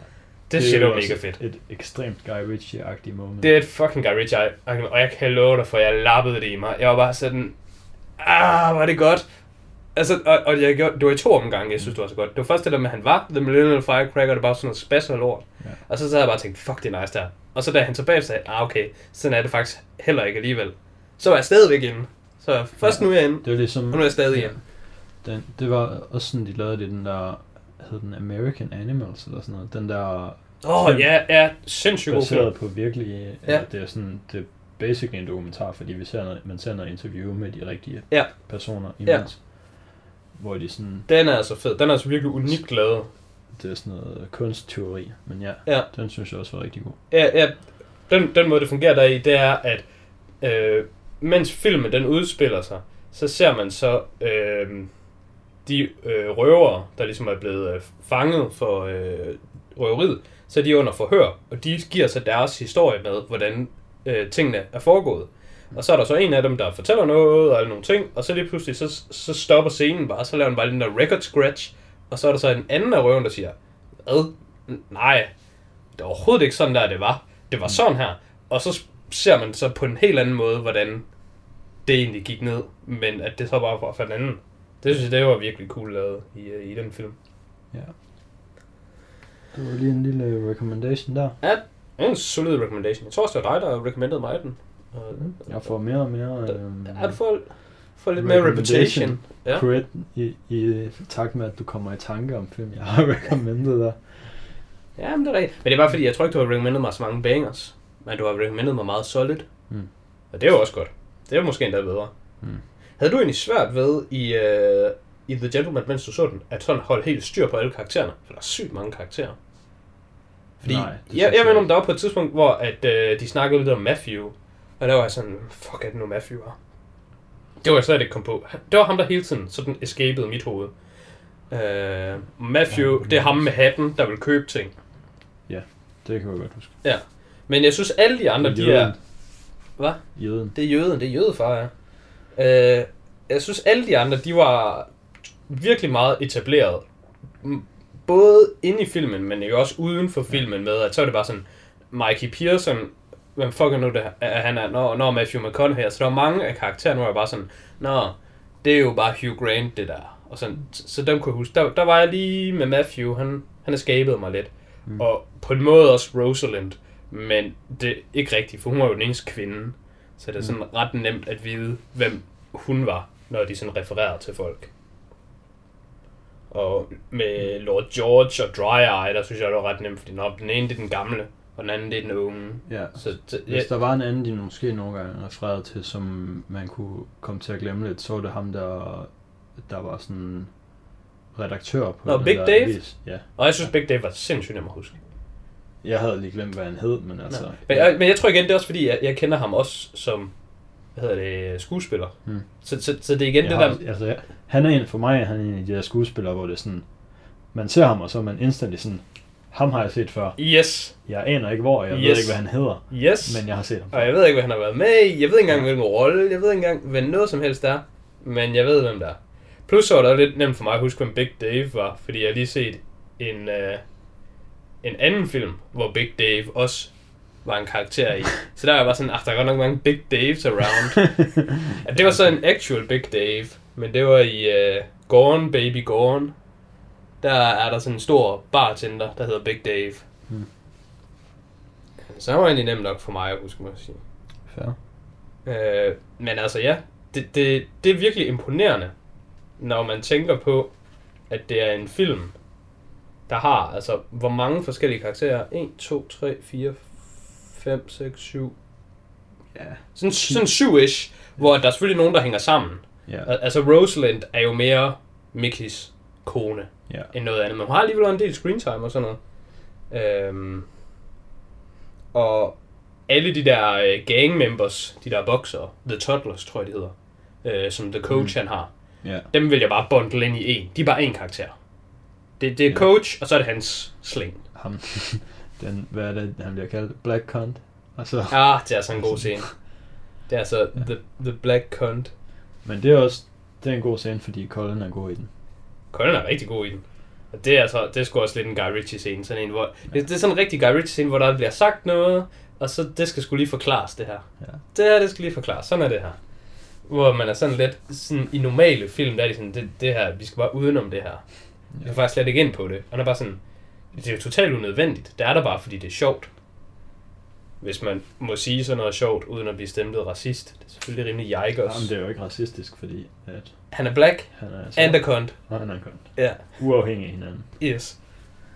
Det, er shit jo mega fedt. Et ekstremt Guy Ritchie-agtigt moment. Det er et fucking Guy Ritchie, og jeg kan love dig, for jeg lappede det i mig. Jeg var bare sådan, ah, var det godt. Altså, og, og jeg gjorde, det var i to omgange, jeg synes, det var så godt. Det var først det der med, at han var The Millennial Firecracker, det var bare sådan noget og lort. Ja. Og så sad jeg bare og tænkte, fuck, det er nice der. Og så da han tilbage sagde, ah, okay, sådan er det faktisk heller ikke alligevel. Så var jeg stadigvæk inde. Så først Ja. nu er jeg inde, Det var ligesom... og nu er jeg stadig Ja. inde. Den, det var også sådan, de lavede det den der... Hed den American Animals eller sådan noget? Den der... Åh, oh, ja, ja, sindssygt god. Baseret på virkelig... Ja. Ja. Det er sådan... Det er basically en dokumentar, fordi vi ser noget, man ser noget interview med de rigtige Ja. personer Ja. imens. Hvor de sådan... Den er altså fed. Den er altså virkelig unikt lavet. Det er sådan noget kunstteori. Men ja, Ja. den synes jeg også var rigtig god. Ja, ja. Den, den måde, det fungerer der i, det er, at øh, mens filmen den udspiller sig, så ser man så øh, de øh, røvere, der ligesom er blevet øh, fanget for øh, røveriet, så er de under forhør, og de giver så deres historie med, hvordan øh, tingene er foregået. Og så er der så en af dem, der fortæller noget og alle nogle ting, og så lige pludselig, så, så stopper scenen bare, så laver den bare den der record scratch, og så er der så en anden af røven, der siger, hvad? Nej, det er overhovedet ikke sådan der, det var. Det var sådan her. Og så ser man så på en helt anden måde, hvordan det egentlig gik ned, men at det så bare var for den anden. Det synes jeg, det var virkelig cool lavet i, øh, i den film. Ja. Det var lige en lille recommendation der. Ja, en solid recommendation. Jeg tror også, det var dig, der recommendede mig den. Og, Jeg får mere og mere Der- øhm, Ja, du får, får lidt mere reputation. Ja. credit i, i takt med, at du kommer i tanke om film, jeg har [LAUGHS] recommended der. ja, men det er rigtigt. Men det er bare fordi, jeg tror ikke, du har recommended mig så mange bangers. Men du har recommended mig meget solid. Mm. Og det er jo også godt. Det er måske endda bedre. Mm. Havde du egentlig svært ved i, uh, i The Gentleman, mens du så den, at sådan holde helt styr på alle karaktererne? For der er sygt mange karakterer. Fordi Nej, jeg, jeg jeg om der var på et tidspunkt, hvor at, uh, de snakkede lidt om Matthew. Og der var jeg sådan, fuck er det nu Matthew er? Det var jeg slet ikke kom på. Det var ham, der hele tiden sådan escapede mit hoved. Uh, Matthew, det er ham med hatten, der vil købe ting. Det kan jeg godt huske. Men jeg synes, alle de andre, de er... Hvad? Jøden. Det er jøden, det er jødefar, ja. Øh, jeg synes, alle de andre, de var virkelig meget etableret. Både inde i filmen, men jo også uden for filmen med, at så er det bare sådan, Mikey Pearson, hvem fuck er nu det, er, han er, når, når Matthew McConaughey, så der var mange af karaktererne, hvor jeg bare sådan, nå, det er jo bare Hugh Grant, det der. Og sådan, så, så dem kunne jeg huske. Der, der var jeg lige med Matthew, han, han escapede mig lidt. Mm. Mm. Og på en måde også Rosalind, men det er ikke rigtigt, for hun var jo den eneste kvinde. Så det er sådan ret nemt at vide, hvem hun var, når de sådan refererer til folk. Og med Lord George og Dry Eye, der synes jeg, det var ret nemt, fordi når den ene det er den gamle, og den anden det er den unge. Ja. Så, ja, Hvis der var en anden, de måske nogle gange refererede til, som man kunne komme til at glemme lidt, så var det ham, der, der var sådan redaktør på Nå, den Big der Dave? avis. Ja. og jeg synes Big Dave var sindssygt nem at huske. Jeg havde lige glemt, hvad han hed, men altså... Altså, men, jeg, men jeg tror igen, det er også fordi, jeg, jeg kender ham også som hvad hedder det, skuespiller. Hmm. Så, så, så det er igen jeg det har, der... altså, jeg, han er en, for mig er han en af de der skuespillere, hvor det er sådan... Man ser ham, og så er man instantly sådan... Ham har jeg set før. Yes, Jeg aner ikke hvor, jeg yes. ved ikke, hvad han hedder, yes. men jeg har set ham. Og jeg ved ikke, hvad han har været med i. Jeg ved ikke engang, hvilken rolle. Jeg ved ikke engang, hvad noget som helst er. Men jeg ved, hvem der er. Plus så var det lidt nemt for mig at huske, hvem Big Dave var. Fordi jeg har lige set en, øh, en anden film, hvor Big Dave også var en karakter i. Så der var jeg bare sådan, ach, der er godt nok mange Big Daves around. [LAUGHS] ja, det var så en actual Big Dave. Men det var i uh, Gone Baby Gone. Der er der sådan en stor bartender, der hedder Big Dave. Hmm. Så han var egentlig nemt nok for mig at huske, må jeg sige. Fair. Øh, men altså ja, det, det, det er virkelig imponerende, når man tænker på, at det er en film, der har, altså, hvor mange forskellige karakterer? 1, 2, 3, 4, 5, 6, 7. Ja. Sådan, sådan syv-ish, hvor der er selvfølgelig nogen, der hænger sammen. Ja. Al- Altså Rosalind er jo mere Mickeys kone, ja. end noget andet. Men hun har alligevel en del screentime og sådan noget. Øhm, og alle de der øh, gang members, de der boxere, The Toddlers tror jeg de hedder, øh, som The Coach Mm. han har, Ja. dem vil jeg bare bundle ind i en. De er bare en karakter. Det, det er Ja. Coach, og så er det hans sling. Ham. [LAUGHS] Den, hvad er det, han bliver kaldt? Black Cunt. Og så, Ah, det er altså en god [LAUGHS] scene. Det er altså the, the Black Cunt. Men det er også det er en god scene, fordi Colin er god i den. Colin er rigtig god i den. Og det er, altså, det er sgu også lidt en Guy Ritchie scene. Sådan en, hvor, det, det, er sådan en rigtig Guy Ritchie scene, hvor der bliver sagt noget, og så det skal skulle lige forklares det her. Ja. Det her, det skal lige forklares. Sådan er det her. Hvor man er sådan lidt, sådan i normale film, der er de sådan, det, det her, vi skal bare udenom det her. Vi skal faktisk slet ikke ind på det. Og der er bare sådan, det er jo totalt unødvendigt. Det er der bare, fordi det er sjovt. Hvis man må sige sådan noget sjovt, uden at blive stemplet racist. Det er selvfølgelig rimelig jægers. Jamen, det er jo ikke racistisk, fordi at Han er black han er and a cunt. han er kun Ja. uafhængig af hinanden. Yes.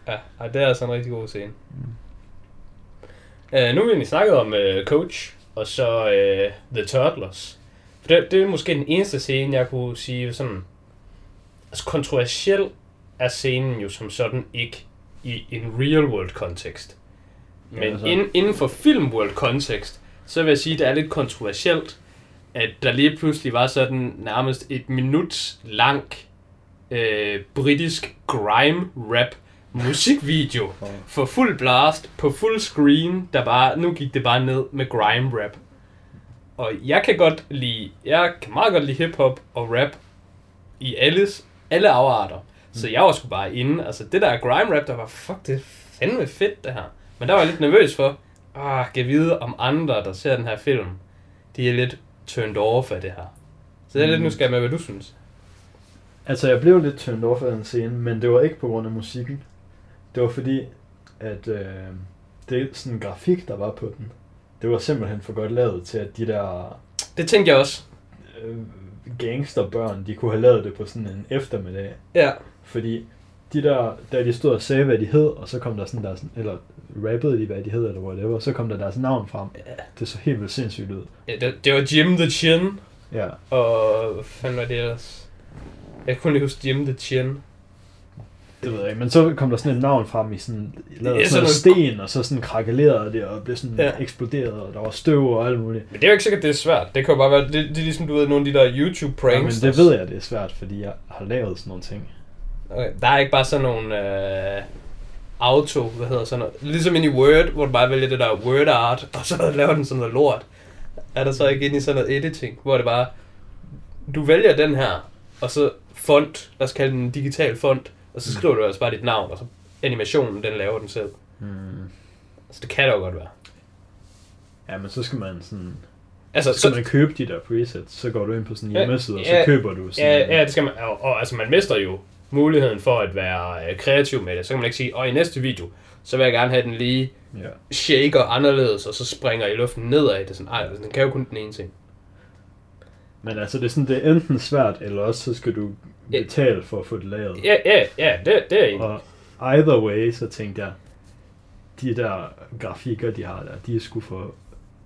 Ja, ej, det er altså en rigtig god scene. Uh, nu har vi egentlig snakket om uh, Coach, og så uh, The Turtlers. For det, det er måske den eneste scene, jeg kunne sige sådan... Altså kontroversiel er scenen jo som sådan ikke i en real world kontekst. Men Ja, altså. inden, inden for film world kontekst, så vil jeg sige, at det er lidt kontroversielt, at der lige pludselig var sådan nærmest et minut lang øh, britisk grime rap musikvideo [LAUGHS] for fuld blast på fuld screen, der bare, nu gik det bare ned med grime rap. Og jeg kan godt lide, jeg kan meget godt lide hiphop og rap i alles, alle afarter. Så jeg var sgu bare inde. Altså det der grime rap, der var, fuck, det er fandme fedt det her. Men der var jeg lidt nervøs for, ah, kan vide om andre, der ser den her film, de er lidt turned off af det her. Så jeg er lidt Mm. nysgerrig med, hvad du synes. Altså, jeg blev lidt turned off af den scene, men det var ikke på grund af musikken. Det var fordi, at øh, det sådan grafik, der var på den, det var simpelthen for godt lavet til, at de der Det tænkte jeg også. øh, gangsterbørn, de kunne have lavet det på sådan en eftermiddag. Ja. Fordi de der, da de stod og sagde, hvad de hed, og så kom der sådan der, eller rappede de, hvad de hed, eller whatever, så kom der deres navn frem. Ja. Det så helt vildt sindssygt ud. ja det, det var Jim the Chin, Ja, og hvad fanden var det ellers? Jeg kunne lige huske Jim the Chin. det ved jeg ikke. Men så kom der sådan et navn frem i sådan, lavet Ja, sådan sådan noget sten, og så sådan krakkelerede det, og blev sådan Ja. eksploderet, og der var støv og alt muligt. Men det er jo ikke sikkert, det er svært. Det kan jo bare være, det, det er ligesom du ved, nogle af de der YouTube Ja, pranks. men det ved jeg, det er svært, fordi jeg har lavet sådan nogle ting. Okay. Der er ikke bare sådan nogle øh, auto, hvad hedder sådan noget. Ligesom inde i Word, hvor du bare vælger det der Word art, og så [LAUGHS] laver den sådan noget lort. Er der så ikke inde i sådan noget editing, hvor det bare, du vælger den her, og så font, lad os kalde den en digital font, og så Mm. skriver du altså bare dit navn, og så animationen, den laver den selv. Hmm. Så det kan jo godt være. Ja, men så skal man sådan... Altså, Så skal så, man købe de der presets, så går du ind på sådan en Ja, hjemmeside, og så ja, køber du sådan... Ja, ja, det skal man. Og, og altså, man mister jo muligheden for at være øh, kreativ med det. Så kan man ikke sige, og i næste video, så vil jeg gerne have den lige ja. shaker anderledes, og så springer i luften nedad. Det er sådan, ej, altså, den kan jo kun den ene ting. Men altså, det er sådan, det er enten svært, eller også så skal du betale for at få det lavet. Ja, ja, ja, det, det er en. Og either way, så tænkte jeg, de der grafikker, de har der, de er sgu for,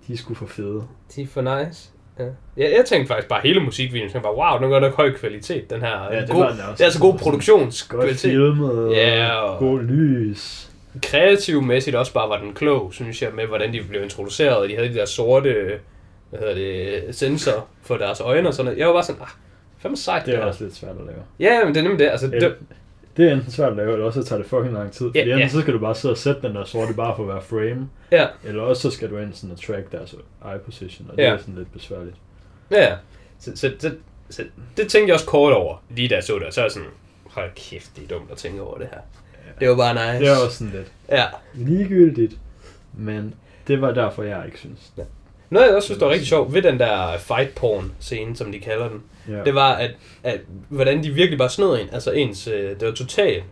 de er sgu for fede. De er for nice. Ja. Jeg, jeg tænkte faktisk bare hele musikvideoen, så bare, wow, den er godt nok høj kvalitet, den her. Ja, det god, var den også. det er altså god Godt produktionskvalitet. filmet, Ja, og- god lys. Kreativmæssigt også bare var den klog, synes jeg, med hvordan de blev introduceret, og de havde de der sorte, hvad hedder det, sensor for deres øjne og sådan noget. Jeg var bare sådan, ah, fandme sejt Det er også lidt svært at lave. Ja, men det er nemlig det. Altså, det, Det er enten svært at lave, eller også så tager det fucking lang tid. Fordi Ja, enten ja. så skal du bare sidde og sætte den der sorte bare for at være frame, ja, eller også så skal du ind sådan og track deres eye position, og det Ja. er sådan lidt besværligt. ja. Så, så, så, så, det tænkte jeg også kort over, lige da jeg så det, og så er jeg sådan, hold kæft, det er dumt at tænke over det her. Det var bare nice. Det er også sådan lidt Ja. ligegyldigt, men det var derfor, jeg ikke synes. Noget, jeg også synes, der var rigtig sjovt ved den der fight porn scene, som de kalder den, Ja. det var, at, at hvordan de virkelig bare snød en. Altså ens, øh, det var totalt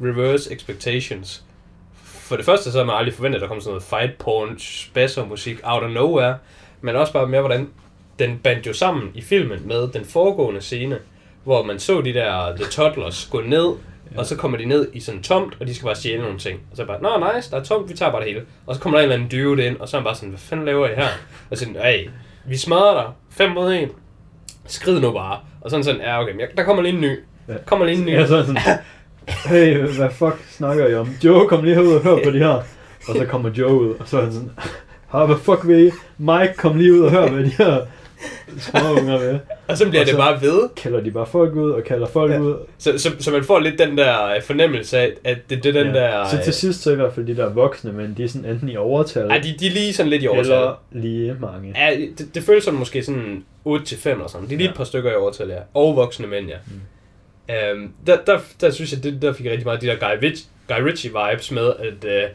reverse expectations. For det første, så havde man aldrig forventet, at der kom sådan noget fight porn, spasser musik out of nowhere. Men også bare med, hvordan den bandt jo sammen i filmen med den foregående scene, hvor man så de der The Toddlers gå ned, ja. og så kommer de ned i sådan tomt, og de skal bare stjæle nogle ting. Og så er bare, nå nice, der er tomt, vi tager bare det hele. Og så kommer der en eller anden dude ind, og så er han bare sådan, hvad fanden laver I her? Og så sådan, hey, vi smadrer dig, 5 mod 1. Skrid nu bare. Og sådan sådan, ja okay, men der kommer lige en ny. Ja. Kommer lige en ny. Ja, så sådan, hey, hvad fuck snakker I om? Joe, kom lige herud og hør på de her. Og så kommer Joe ud, og så er han sådan, hvad fuck ved I? Mike, kom lige ud og hør, hvad de her små unger vil. [LAUGHS] Og så bliver Og det så- bare ved. Kalder de bare folk ud, og kalder folk Ja. ud. Så, så, så man får lidt den der øh, fornemmelse af, at det, det er den der... Så øh, til sidst så i hvert fald de der voksne, men de er sådan enten i overtal, Ej, de, de er lige sådan lidt i overtal. eller lige mange. Ja, det, det føles som måske sådan 8-5 eller sådan. Det er lige Ja. et par stykker i overtal, ja. Og voksne mænd, ja. Mm. Um, der, der, der, synes jeg, det, der fik rigtig meget de der Guy, Ritchie, Guy Ritchie vibes med, at uh,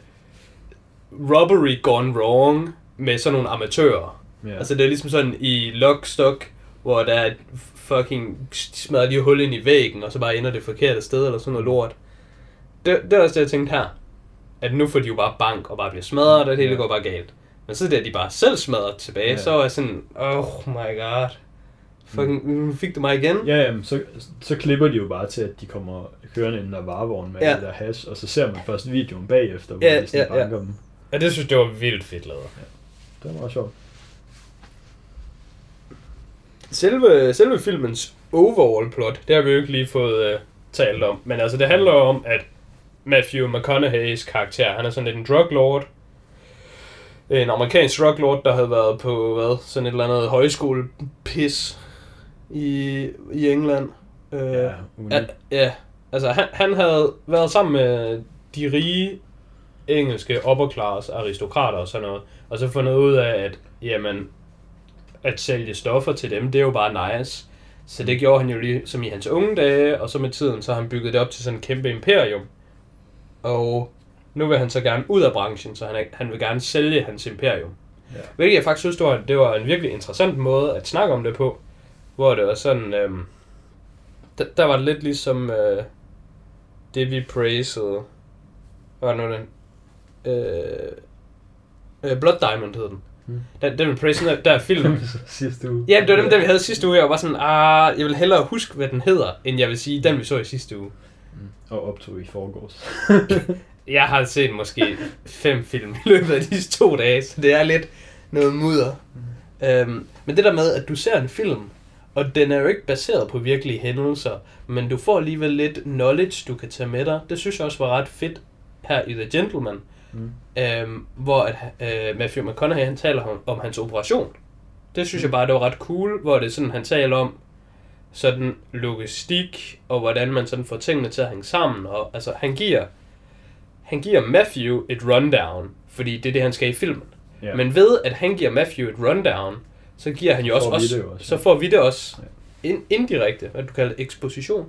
robbery gone wrong med sådan nogle amatører. Ja. Altså det er ligesom sådan i Lockstock, hvor der er fucking de smadrer lige hul ind i væggen, og så bare ender det forkerte sted, eller sådan noget lort. Det, det er også det, jeg tænkte her. At nu får de jo bare bank, og bare bliver smadret, og det hele Ja. går bare galt. Men så at de bare selv smadrer tilbage, Ja. ja. så er jeg sådan, oh my god. Fucking, nu fik du mig igen? Ja, jamen, så, så klipper de jo bare til, at de kommer kørende i den der varevogn med Ja. ja. det der hash, og så ser man først videoen bagefter, hvor Ja, de sådan ja, ja. banker dem. Ja, det synes jeg, det var vildt fedt lavet. Det var meget sjovt. Selve, selve filmens overall plot, det har vi jo ikke lige fået uh, talt om. Men altså, det handler om, at Matthew McConaughey's karakter, han er sådan lidt en drug lord. En amerikansk drug lord, der havde været på, hvad, sådan et eller andet højskole-pis i, i England. Uh, Ja. Ja, ja. altså han, han havde været sammen med de rige engelske upper class aristokrater og sådan noget, og så fundet ud af, at jamen, at sælge stoffer til dem, det er jo bare nice. Så det gjorde han jo lige som i hans unge dage, og så med tiden, så har han bygget det op til sådan en kæmpe imperium. Og nu vil han så gerne ud af branchen, så han, er, han vil gerne sælge hans imperium. Ja. Hvilket jeg faktisk synes, det var, det var en virkelig interessant måde at snakke om det på. Hvor det var sådan, øhm, der, der var det lidt ligesom øh, det, vi praisede. Hvad var det nu den? Øh, øh, Blood Diamond hed den. Den, den praisede, der, er filmen. [LAUGHS] Sidste uge. Ja, det var dem, der vi havde sidste uge. Jeg var sådan, ah, jeg vil hellere huske, hvad den hedder, end jeg vil sige, den vi så i sidste uge. Mm. Og optog i forgårs. [LAUGHS] Jeg har set måske fem film i løbet af disse to dage, så det er lidt noget mudder. Mm. Øhm, men det der med, at du ser en film, og den er jo ikke baseret på virkelige hændelser, men du får alligevel lidt knowledge, du kan tage med dig. Det synes jeg også var ret fedt her i The Gentleman, Mm. øhm, hvor at, øh, Matthew McConaughey han taler om, om hans operation. Det synes jeg bare, det var ret cool, hvor det er sådan, han taler om sådan logistik, og hvordan man sådan får tingene til at hænge sammen. Og altså, han giver, han giver Matthew et rundown, fordi det er det, han skal i filmen. Ja. Men ved, at han giver Matthew et rundown, så giver han jo også, vi også, så får vi det også ind, indirekte, hvad du kalder eksposition.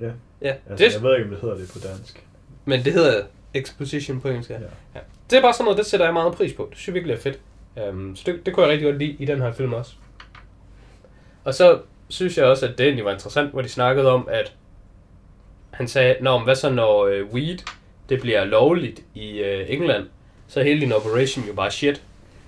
Ja. Ja, Altså, det, jeg ved ikke, om det hedder det på dansk. men det hedder exposition på engelsk. Ja. Ja. Ja. Det er bare sådan noget, det sætter jeg meget pris på. Det synes jeg virkelig er fedt. Um, så det, det kunne jeg rigtig godt lide i den her film også. Og så synes jeg også, at det egentlig var interessant, hvor de snakkede om, at han sagde, Nå, men hvad så når øh, weed, det bliver lovligt i øh, England, så er hele din operation jo bare shit.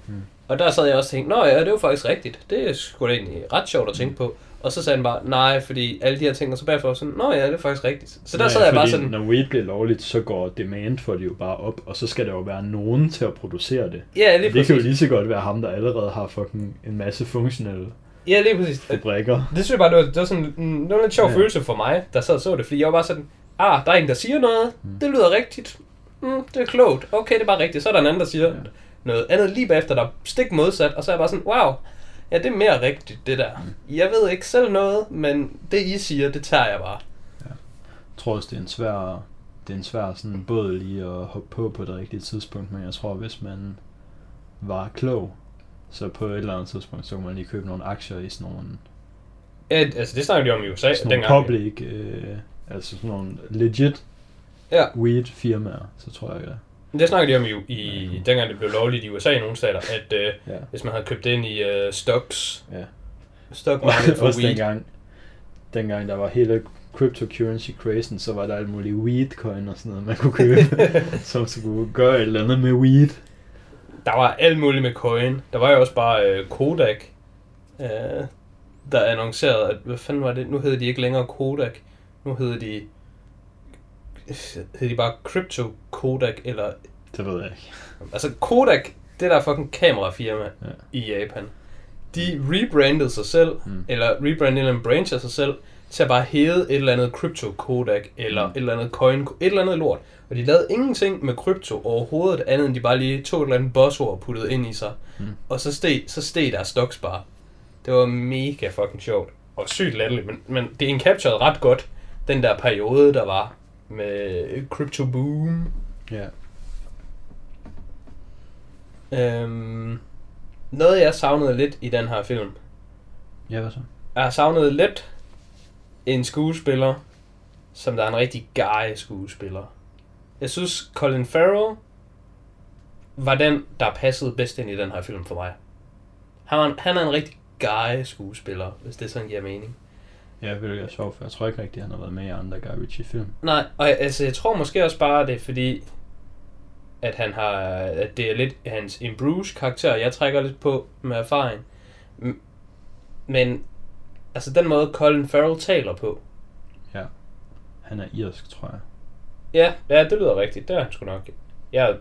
Hmm. Og der sad jeg også og tænkte, nå ja, det jo faktisk rigtigt. Det er sgu da egentlig ret sjovt at tænke på. Og så sagde han bare, nej, fordi alle de her ting, og så bagefter sådan, nå ja, det er faktisk rigtigt. Så der Ja, sad jeg bare sådan, Når weed bliver lovligt, så går demand for det jo bare op, og så skal der jo være nogen til at producere det. ja, lige det kan jo præcis. lige så godt være ham, der allerede har fucking en masse funktionelle Ja, lige præcis. fabrikker. Det synes jeg bare, det var, det var sådan mm, det var en lidt sjov Ja. følelse for mig, der sad og så det, fordi jeg var bare sådan, ah, der er en, der siger noget, Mm. det lyder rigtigt, mm, det er klogt, okay, det er bare rigtigt. Så er der en anden, der siger ja. noget andet lige bagefter, der er stik modsat, og så er jeg bare sådan, wow, ja, det er mere rigtigt, det der. Mm. Jeg ved ikke selv noget, men det I siger, det tager jeg bare. Jeg tror også, det er en svær, det er en svær sådan båd lige at hoppe på på det rigtige tidspunkt, men jeg tror, hvis man var klog, så på et eller andet tidspunkt, så kunne man lige købe nogle aktier i sådan nogle, Ja, altså, det snakkede de om i USA sådan dengang. public, øh, altså sådan nogle legit Ja, weed firmaer, så tror jeg, ja. Det snakkede de om i, i dengang det blev lovligt i USA i nogle stater, at øh, ja. hvis man havde købt ind i øh, stocks, ja. stock market for weed, dengang, dengang der var hele cryptocurrency crazen, så var der alt muligt weed coin og sådan noget, man kunne købe, [LAUGHS] som skulle gøre et eller andet med weed. Der var alt muligt med coin. Der var jo også bare øh, Kodak, øh, der annoncerede, at, hvad fanden var det? Nu hedder de ikke længere Kodak. Nu hedder de, hedder de bare Crypto Kodak, eller, Det ved jeg ikke. altså Kodak, det der fucking kamerafirma Ja. i Japan. De rebrandede sig selv, Mm. eller rebrandede en branch af sig selv, til at bare hedde et eller andet Crypto Kodak, eller Mm. et eller andet coin, et eller andet lort. Og de lavede ingenting med krypto overhovedet, andet end de bare lige tog et eller andet buzzord og puttede ind i sig. Mm. Og så steg, så steg der stocks bare. Det var mega fucking sjovt. Og sygt latterligt, men, men det encapturede ret godt den der periode, der var med crypto boom. Ja. Øhm, noget jeg savnede lidt i den her film. Ja, hvad så? Jeg savnet lidt en skuespiller, som der er en rigtig guy skuespiller. Jeg synes, Colin Farrell var den, der passede bedst ind i den her film for mig. Han, var en, han er en rigtig guy skuespiller, hvis det sådan giver mening. Ja, det er sjovt, for jeg tror ikke rigtig, han har været med i andre Guy Ritchie-film. Nej, og altså, jeg tror måske også bare, det er fordi, at han har, at det er lidt hans en Bruce karakter, jeg trækker lidt på med erfaring. Men, altså den måde Colin Farrell taler på, Han er irsk, tror jeg. Ja, ja, det lyder rigtigt. Det er han sgu nok. Jeg er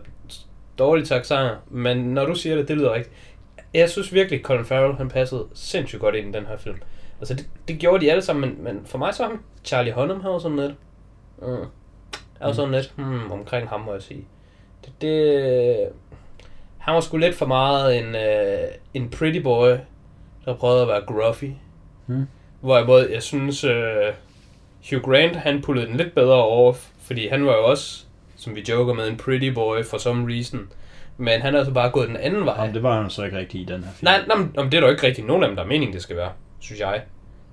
dårlig accenter, men når du siger det, det lyder rigtigt. Jeg synes virkelig, Colin Farrell, han passede sindssygt godt ind i den her film. Altså, det, det gjorde de alle sammen, men, men for mig så ham, Charlie Hunnam, han var sådan lidt, mm, jeg var sådan lidt, hmm, omkring ham, må jeg sige. Det, det, han var sgu lidt for meget en, øh, en pretty boy, der prøvede at være gruffy. Hmm. Hvorimod, jeg synes, øh, Hugh Grant, han pullede den lidt bedre over, fordi han var jo også, som vi joker med, en pretty boy for some reason. Men han er altså bare gået den anden vej. Jamen, det var han jo så ikke rigtig i den her film. Nej, nej, men det er der jo ikke rigtig nogen af dem, der er meningen, det skal være, synes jeg.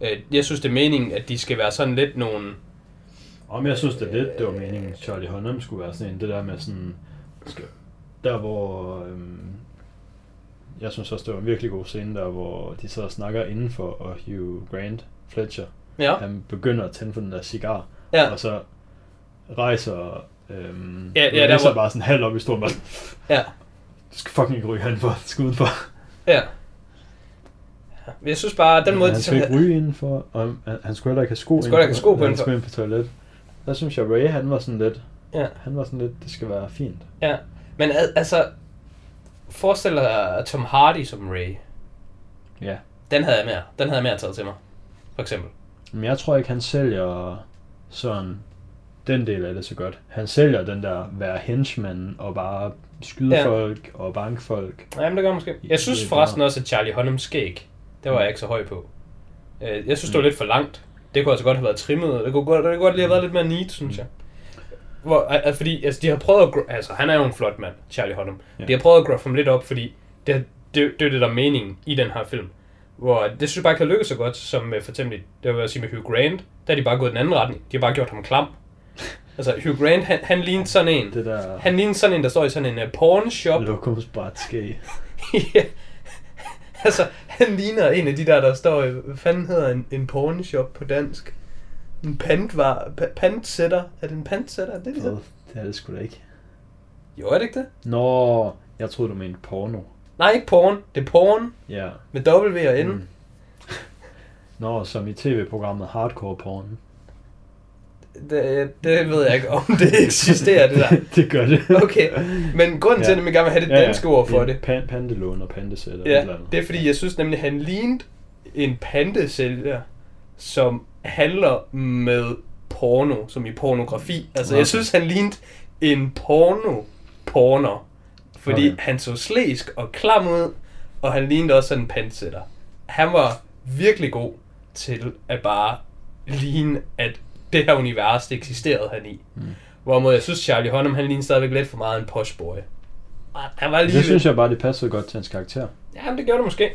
Øh, Jeg synes, det er meningen, at de skal være sådan lidt nogle... Om jeg synes, det er lidt, det var meningen, Charlie Hunnam skulle være sådan en, det der med sådan, der hvor, øhm, jeg synes også, det var en virkelig god scene der, hvor de sidder og snakker indenfor, og Hugh Grant, Fletcher, Ja, han begynder at tænde for den der cigar, ja, og så rejser, øhm, Ja, ja, der var- bare sådan halvt op i stolen, bare, ja, du [LAUGHS] skal fucking ikke ryge han for, skal udenfor. ja. Men Jeg synes bare, den måde, han de skal ikke ryge indenfor, og han, han skulle heller ikke have sko Han skulle heller ikke have sko på Han indenfor. skulle ind på toilet. Der synes jeg, Ray, han var sådan lidt, Ja. han var sådan lidt, det skal være fint. ja. Men al- altså, forestil dig Tom Hardy som Ray. Ja. Den havde jeg mere. Den havde jeg mere taget til mig. For eksempel. Men jeg tror ikke, han sælger sådan den del af det så godt. Han sælger den der være henchman og bare skyde Ja. ja. folk og banke folk. Jamen, det gør jeg måske. Jeg synes forresten også, at Charlie Hunnam skæg, det var jeg ikke så høj på. Øh, Jeg synes, det var lidt for langt. Det kunne altså godt have været trimmet. Det kunne godt, det kunne godt lige have været lidt mere neat, synes jeg. Hvor, al- al- fordi altså, de har prøvet at... Altså, han er jo en flot mand, Charlie Hunnam. Ja. De har prøvet at graffe ham lidt op, fordi det, det, det er det, der er meningen i den her film. Hvor det synes jeg bare ikke har lykkedes så godt, som med, for eksempel, det var at sige med Hugh Grant. Der er de bare gået den anden retning. De har bare gjort ham klam. [LAUGHS] Altså, Hugh Grant, han, han lignede sådan en... Det der Han lignede sådan en, der står i sådan en uh, porn shop. lokumsbræt skæg. [LAUGHS] ja. Altså, han ligner en af de der, der står i, hvad fanden hedder en, en pornshop på dansk? En pantvar, pa- pantsætter. Er det en pantsætter? Er det det, hedder? Det er det sgu da ikke. Jo, er det ikke det? Nå, jeg troede du mente porno. Nej, ikke porn. Det er porn Ja. med W og N. Mm. Nå, som i tv-programmet Hardcore Porn. Det, det ved jeg ikke, om det eksisterer, det der. [LAUGHS] det gør det. Okay, men grunden til, at jeg gerne vil have det danske ord for det, Pan, pandelån og pandesætter. ja, eller andet. det er fordi, jeg synes nemlig, han lignede en pandesælger, som handler med porno, som i pornografi. Altså, jeg Okay. synes, han lignede en porno-porner. Fordi Okay. han så slæsk og klam ud, og han lignede også en pandsætter. Han var virkelig god til at bare ligne, at det her univers, det eksisterede han i. Mm. Hvorimod jeg synes, Charlie Hunnam, han lignede stadigvæk lidt for meget en posh boy. Han var lige Det synes jeg bare, det passede godt til hans karakter. Ja, men det gjorde det måske.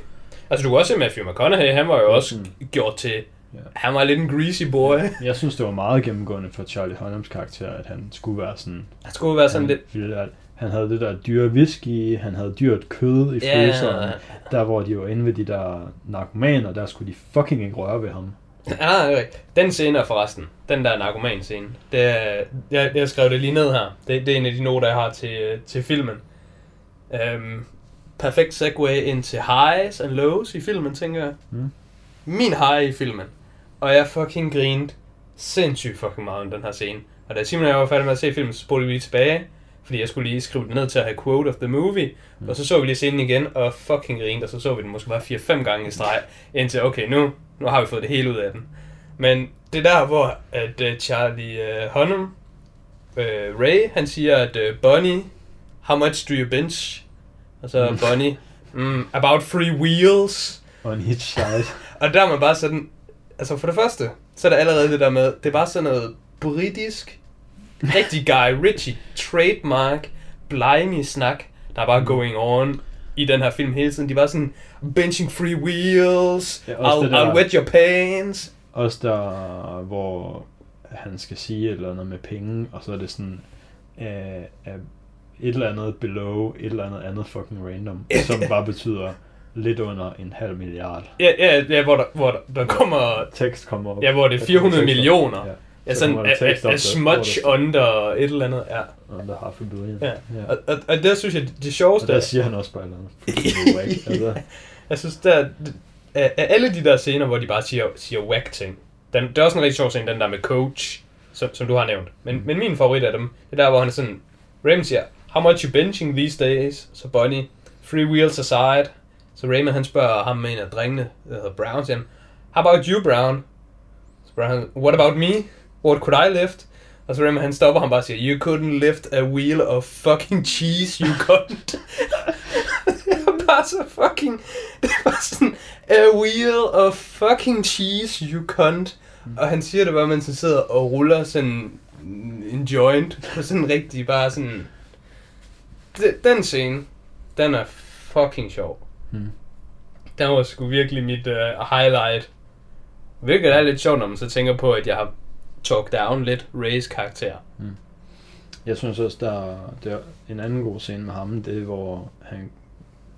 Altså, du kan også se Matthew McConaughey, han var jo også Mm. gjort til... Ja. Han var lidt en greasy boy. Jeg synes, det var meget gennemgående for Charlie Hunnams karakter, at han skulle være sådan... Han skulle være sådan han, lidt... være- Han havde det der dyre whisky, han havde dyrt kød i Ja. fryseren. Der hvor de var inde ved de der narkomaner, der skulle de fucking ikke røre ved ham. [COUGHS] Er rigtigt. Den scene er forresten, den der narkoman-scene, det er, jeg, jeg skrev det lige ned her. Det, det er en af de noter, jeg har til, til filmen. Um, perfekt segue ind til highs and lows i filmen, tænker jeg. Mm. Min high i filmen, og jeg fucking grinede sindssygt fucking meget om den her scene. Og da Simon og jeg var færdige med at se filmen, så spurgte vi lige tilbage, fordi jeg skulle lige skrive det ned til at have quote of the movie. Mm. Og så så vi lige scenen igen, og fucking grinede, og så så vi den måske bare 4-5 gange i streg, indtil okay, nu, nu har vi fået det hele ud af den. Men det er der, hvor at uh, Charlie uh, Hunnam, uh, Ray, han siger, at uh, Bonnie, how much do you binge? Og så Mm. Bonnie, mm, about three wheels. On each side. Og der er man bare sådan, altså for det første, så er der allerede det der med, det er bare sådan noget britisk, rigtig Guy Ritchie, trademark, blimey snak, der er bare going on i den her film hele tiden. De var sådan, benching free wheels, Ja, I'll, det der- I'll wet your pants. Også der, hvor han skal sige et eller andet med penge, og så er det sådan øh, øh, et eller andet below, et eller andet andet fucking random, som bare betyder lidt under en halv milliard. Ja, ja, ja hvor, der, hvor der, der kommer, Tekst kommer op. ja, hvor det er Der 400 kommer tekst op. millioner. Ja. Ja, Så sådan a, der a, a der- der smudge under et eller andet, ja. Under half a billion. ja. ja. Og, og, og det synes jeg, det Og sjoveste der er, siger han også bare et eller andet. [LAUGHS] fuldstændig whack. Altså, Jeg synes, der, af, af alle de der scener, hvor de bare siger, siger whack ting, den, det er også en rigtig sjov scene, den der med coach, som, som du har nævnt. Men, men min favorit af dem, det er der, hvor han er sådan, Raymond siger, how much you benching these days? Så Bonnie, three wheels aside. Så Raymond han spørger ham med en af drengene, der hedder Brown, siger han, how about you, Brown? Så Brown, what about me? What could I lift? Og så Raymond han stopper ham bare og siger, you couldn't lift a wheel of fucking cheese, you couldn't. det [LAUGHS] var bare så fucking... Det var sådan, a wheel of fucking cheese, you cunt. Og han siger det bare, mens han sidder og ruller sådan en joint på sådan rigtig bare sådan... den scene, den er fucking sjov. Hmm. Den var sgu virkelig mit uh, highlight. Hvilket er lidt sjovt, når man så tænker på, at jeg har talk down lidt Rays karakter. Jeg synes også, der, der er en anden god scene med ham, det er, hvor han,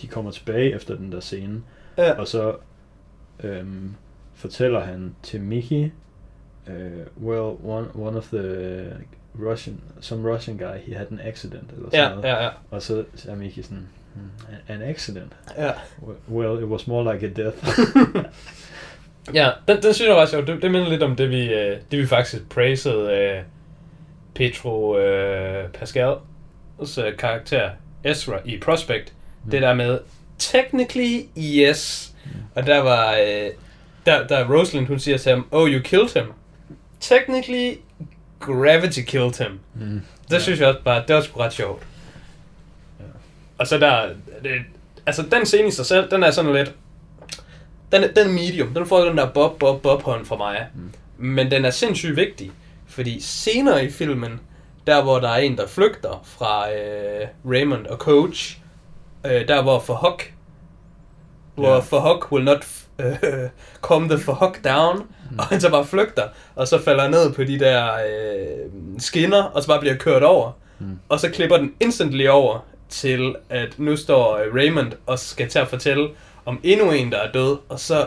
de kommer tilbage efter den der scene, Ja. og så øhm, fortæller han til Mickey, uh, well, one, one of the Russian, some Russian guy, he had an accident, eller sådan Ja, noget. ja, ja. Og så er Mickey sådan, hmm, an accident? ja. Well, it was more like a death. [LAUGHS] Ja, den, den synes jeg var sjov. Det, det minder lidt om det, vi, øh, det vi faktisk praisede øh, Petro øh, Pascals øh, karakter Ezra i Prospect. Mm. Det der med, technically yes. Mm. Og der var, øh, der, der Rosalind, hun siger til ham, oh, you killed him. Technically, gravity killed him. mm. Det ja. synes jeg også bare, det var sgu ret sjovt. Ja. Og så der, det, altså den scene i sig selv, den er sådan lidt, den, er- den er medium, den får den der bob, bob, bob hånd fra mig. Mm. Men den er sindssygt vigtig, fordi senere i filmen, der hvor der er en, der flygter fra øh, Raymond og Coach, øh, der hvor for Huck, hvor Ja. for Huck will not øh, [LAUGHS] come the for Huck down, mm. og han så bare flygter, og så falder ned på de der øh, skinner, og så bare bliver kørt over. Mm. Og så klipper den instantly over til, at nu står øh, Raymond og skal til at fortælle om endnu en, der er død, og så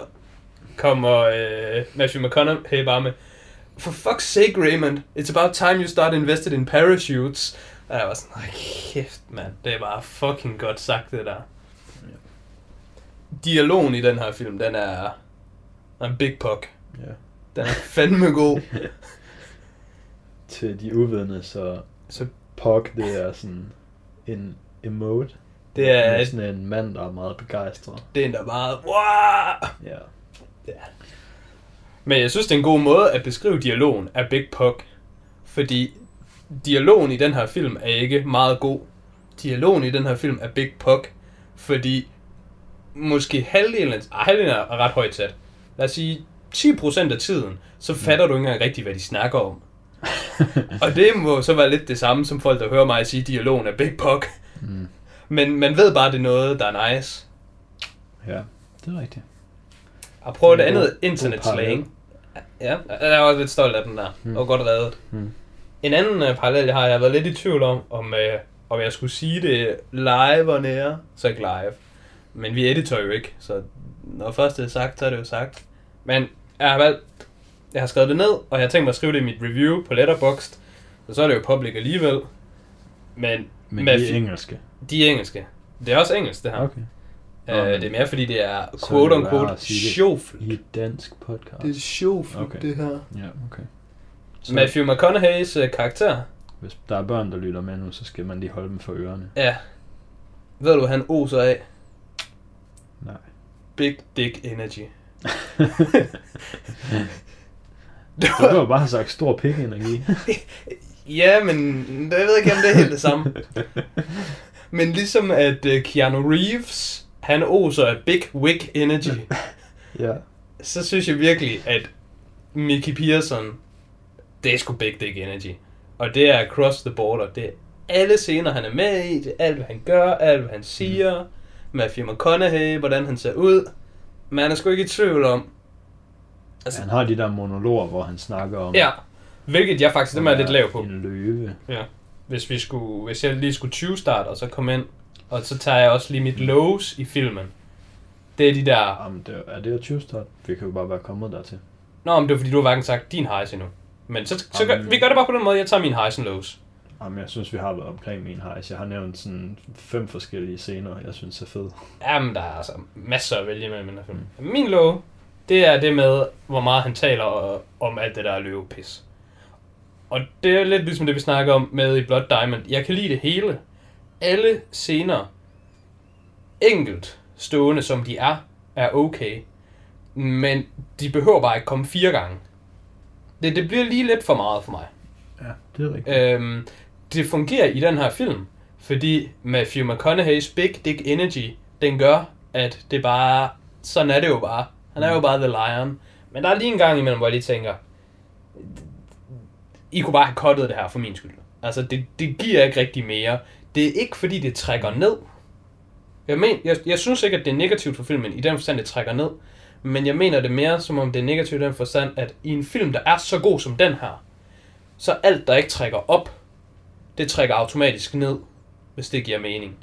kommer øh, Matthew McConaughey bare med, For fuck's sake, Raymond, it's about time you start invested in parachutes. Og jeg var sådan, nej kæft, mand, det er bare fucking godt sagt, det der. Dialogen i den her film, den er, en big puck. Ja. Den er fandme god. [LAUGHS] Til de uvidende, så Så Pog, det er sådan en emote. Det er, Med sådan en mand, der er meget begejstret. det er en, der bare, wow! Ja. Ja. Men jeg synes, det er en god måde at beskrive dialogen af Big Puck. Fordi dialogen i den her film er ikke meget god. Dialogen i den her film er Big Puck. Fordi måske halvdelen, ah, halvdelen er ret højt sat. Lad os sige 10% af tiden, så fatter du ikke engang rigtigt, hvad de snakker om. Og det må så være lidt det samme, som folk, der hører mig sige, dialogen er Big Puck. Mm. Men man ved bare, det er noget, der er nice. Ja, det er rigtigt. Og prøv god- andet god internet parallel. slang. Ja, jeg er også lidt stolt af den der. Det var godt reddet. Mm. En anden uh, parallel, jeg har, jeg har været lidt i tvivl om, om, uh, om jeg skulle sige det live og nære, så ikke live. Men vi editer jo ikke, så når først det er sagt, så er det jo sagt. Men jeg har valgt, jeg har skrevet det ned, og jeg har tænkt mig at skrive det i mit review på Letterboxd. Og så er det jo public alligevel. Men, Men med er fi- engelske. De er engelske. Det er også engelsk, det her. Okay. Uh, men- det er mere fordi, det er er quote sige det. sjovt. I et dansk podcast. Det er sjovt, Okay. det her. Ja, okay. Så Matthew McConaughey's uh, karakter. hvis der er børn, der lytter med nu, så skal man lige holde dem for ørerne. Ja. Ved du, hvad han oser af? Nej. Big Dick Energy. [LAUGHS] Du kan jo bare have sagt stor pik-energi. [LAUGHS] ja, men jeg ved ikke, om det er helt det samme. [LAUGHS] Men ligesom at uh, Keanu Reeves, han oser af Big Wig Energy, [LAUGHS] ja. så synes jeg virkelig, at Mickey Pearson, det er sgu Big Dick Energy. Og det er across the border. Det er alle scener, han er med i, det er alt, hvad han gør, alt, hvad han siger. Mm. Matthew McConaughey, hvordan han ser ud. Man er sgu ikke i tvivl om. Altså, Han har de der monologer, hvor han snakker om... ja, hvilket jeg faktisk, dem er lidt lav på. En løve. Ja. Hvis, vi skulle, hvis jeg lige skulle 20 start og så komme ind, og så tager jeg også lige mit lows i filmen. Det er de der... Jamen, det er, er det jo 20 start? Vi kan jo bare være kommet dertil. Nå, men det er fordi, du har hverken sagt din highs endnu. Men så, så gør, Jamen. vi gør det bare på den måde, jeg tager min highs and lows. Jamen, jeg synes, vi har været omkring min hejs. Jeg har nævnt sådan fem forskellige scener, jeg synes er fede. Jamen, der er altså masser at vælge med i den her film. Mm. Min low, det er det med, hvor meget han taler om alt det der løvepis. Og det er lidt ligesom det, vi snakker om med i Blood Diamond. Jeg kan lide det hele. Alle scener, enkelt stående som de er, er okay. Men de behøver bare ikke komme fire gange. Det, det bliver lige lidt for meget for mig. Ja, det er rigtigt. Øhm, det fungerer i den her film, fordi Matthew McConaughey's Big Dick Energy, den gør, at det bare, sådan er det jo bare. Han er jo bare The Lion. Men der er lige en gang imellem, hvor jeg lige tænker, I kunne bare have cuttet det her for min skyld. Altså, det, det giver ikke rigtig mere. det er ikke fordi, det trækker ned. Jeg, men, jeg, jeg synes ikke, at det er negativt for filmen, i den forstand, det trækker ned. Men jeg mener det mere, som om det er negativt i den forstand, at i en film, der er så god som den her, så alt, der ikke trækker op, det trækker automatisk ned, hvis det giver mening.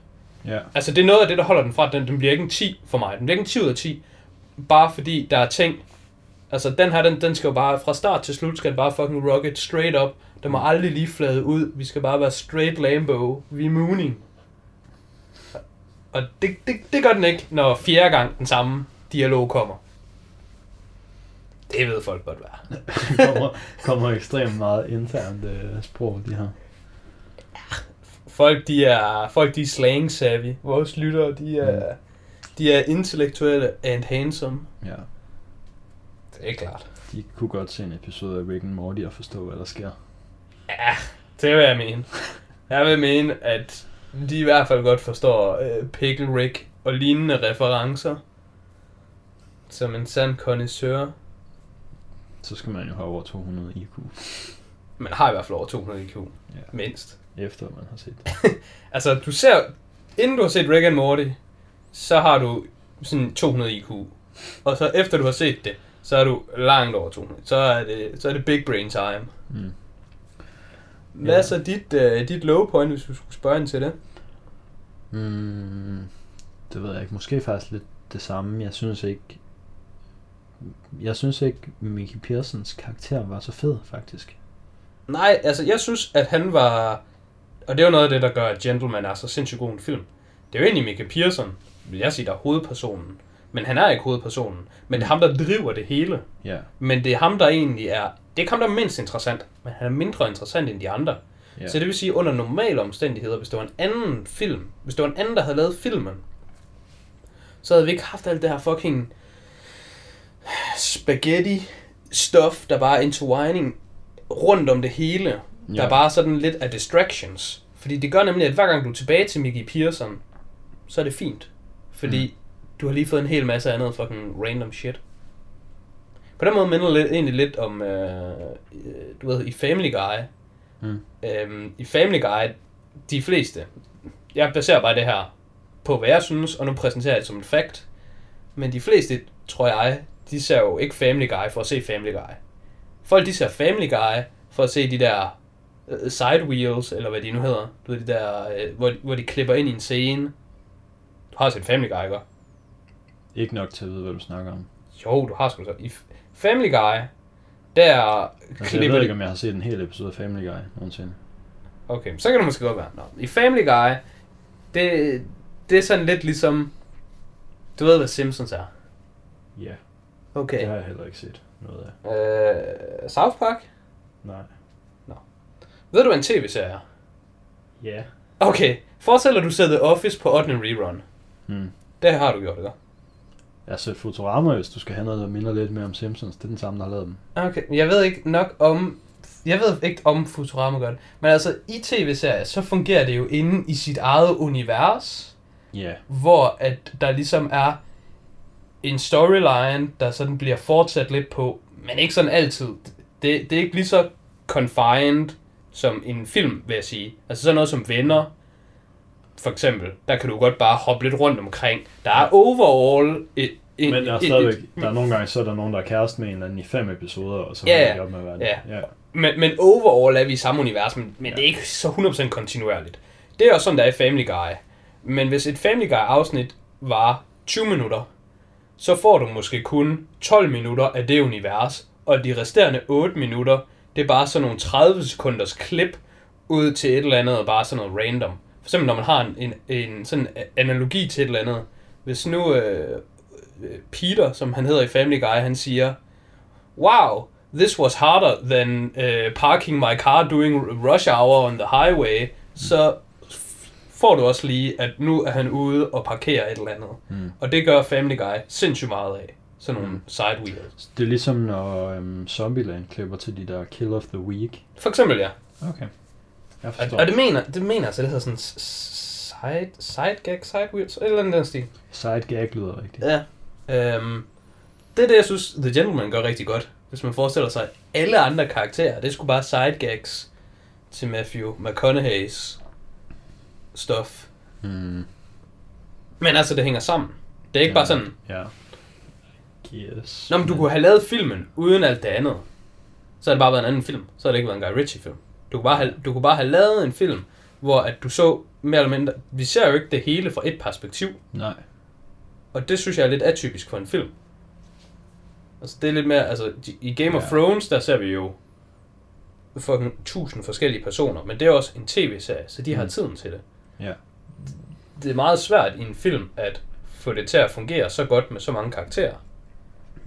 Ja. Altså, det er noget af det, der holder den fra. Den, den bliver ikke en 10 for mig. Den bliver ikke en 10 ud af 10. Bare fordi der er ting... Altså, den her, den, den skal jo bare... Fra start til slut skal den bare fucking rocket straight up. Den må aldrig lige flade ud. Vi skal bare være straight Lambo. Vi er mooning. Og det, det, det gør den ikke, når fjerde gang den samme dialog kommer. Det ved folk godt hvad. [LAUGHS] kommer, kommer ekstremt meget internt øh, sprog, de her. Folk, de er, folk, de er slang savvy. Vores lyttere, de er, de er intellektuelle and handsome. Ja. Det er klart. De kunne godt se en episode af Rick and Morty og forstå, hvad der sker. Ja, det vil jeg mene. Jeg vil mene, at de i hvert fald godt forstår øh, Pickle Rick og lignende referencer. Som en sand connoisseur. Så skal man jo have over 200 IQ, Man har i hvert fald over 200 IQ. Ja. Mindst. efter man har set det. [LAUGHS] Altså, du ser... Inden du har set Rick and Morty, så har du sådan 200 IQ. Og så efter du har set det, så er du langt over 200. Så er det, så er det big brain time. Mm. Hvad er så dit, uh, dit low point, hvis du skulle spørge ind til det? Mm, det ved jeg ikke. Måske faktisk lidt det samme. Jeg synes ikke... Jeg synes ikke, Mickey Pearsons karakter var så fed, faktisk. Nej, altså jeg synes, at han var... Og det er jo noget af det, der gør, at Gentleman er så sindssygt god en film. Det er jo egentlig Mickey Pearson, vil jeg sige, der er hovedpersonen. Men han er ikke hovedpersonen. Men det er ham, der driver det hele. Ja. Men det er ham, der egentlig er... Det er ikke ham, der er mindst interessant. Men han er mindre interessant end de andre. ja. Så det vil sige, under normale omstændigheder, hvis det var en anden film, hvis det var en anden, der havde lavet filmen, så havde vi ikke haft alt det her fucking spaghetti stuff, der bare er intertwining rundt om det hele. Der Ja. er bare sådan lidt af distractions. Fordi det gør nemlig, at hver gang du er tilbage til Mickey Pearson, så er det fint. Fordi mm. Du har lige fået en hel masse andet fucking random shit. På den måde minder det egentlig lidt om, øh, øh, du ved, i Family Guy, Mm. Øhm, I Family Guy, de fleste, jeg baserer bare det her på, hvad jeg synes, og nu præsenterer jeg det som en fact, men de fleste, tror jeg, de ser jo ikke Family Guy for at se Family Guy. Folk, de ser Family Guy for at se de der uh, side wheels, eller hvad de nu hedder, du ved, de der, uh, hvor, hvor de klipper ind i en scene. Du har set Family Guy, ikke? Ikke nok til at vide, hvad du snakker om. Jo, du har sgu så. I Family Guy, der Altså, jeg klipper ved de ikke, om jeg har set en hel episode af Family Guy nogensinde. Okay, så kan det måske godt være. Nå. I Family Guy, det, det er sådan lidt ligesom... Du ved, hvad Simpsons er. Ja, det Okay. har jeg heller ikke set noget af. Øh, South Park? Nej. Ved du, hvad en tv-serie er? Ja. Okay, forestil dig, du ser The Office på 8. rerun. Hmm. Det har du gjort, ikke? Jeg har set Futurama, hvis du skal have noget, der minder lidt mere om Simpsons. Det er den samme, der har lavet dem. Okay, jeg ved ikke nok om... Jeg ved ikke om Futurama gør det. Men altså, i tv-serier, så fungerer det jo inde i sit eget univers. Ja. hvor at der ligesom er en storyline, der sådan bliver fortsat lidt på, men ikke sådan altid. Det, det er ikke lige så confined som en film, vil jeg sige. Altså sådan noget som Venner, for eksempel, der kan du godt bare hoppe lidt rundt omkring. Der er overall et, et, Men der er et- stadigvæk, et- der er nogle gange, så er der nogen, der er kæreste med en eller anden i fem episoder, og så Ja, ja. de op med at være det. Ja. ja. Men, men overall er vi i samme univers, men, men Ja. ja. det er ikke så 100% kontinuerligt. Det er også sådan, der er i Family Guy. Men hvis et Family Guy-afsnit var 20 minutter, så får du måske kun 12 minutter af det univers, og de resterende 8 minutter, det er bare sådan nogle 30 sekunders klip ud til et eller andet, bare sådan noget random. Eksempel når man har en, en, en sådan analogi til et eller andet. Hvis nu øh, øh, Peter, som han hedder i Family Guy, han siger, wow, this was harder than uh, parking my car doing rush hour on the highway, så får du også lige, at nu er han ude og parkere et eller andet. Mm. Og det gør Family Guy sindssygt meget af. Sådan nogle Mm. side wheels. Det er ligesom, når øhm, Zombieland klipper til de der Kill of the Week. For eksempel, ja. Okay. Jeg Og, forstår. og det mener, det mener altså, det hedder sådan side, side gag, side wheels, et eller andet den stil. Side gag lyder rigtigt. Ja. Øhm, det er det, jeg synes, The Gentleman gør rigtig godt. Hvis man forestiller sig alle andre karakterer, det skulle bare side gags til Matthew McConaughey's stuff. Mm. Men altså, det hænger sammen. Det er ikke bare sådan, Ja. Yes. Nå, men du kunne have lavet filmen uden alt det andet. Så havde det bare været en anden film. Så havde det ikke været en Guy Ritchie film. Du kunne bare have, du kunne bare have lavet en film, hvor at du så mere eller mindre... Vi ser jo ikke det hele fra et perspektiv. Nej. Og det synes jeg er lidt atypisk for en film. Altså det er lidt mere... Altså i Game of Ja. Thrones, der ser vi jo fucking tusind forskellige personer. Men det er også en tv-serie, så de har Mm. tiden til det. Ja. Det er meget svært i en film at få det til at fungere så godt med så mange karakterer.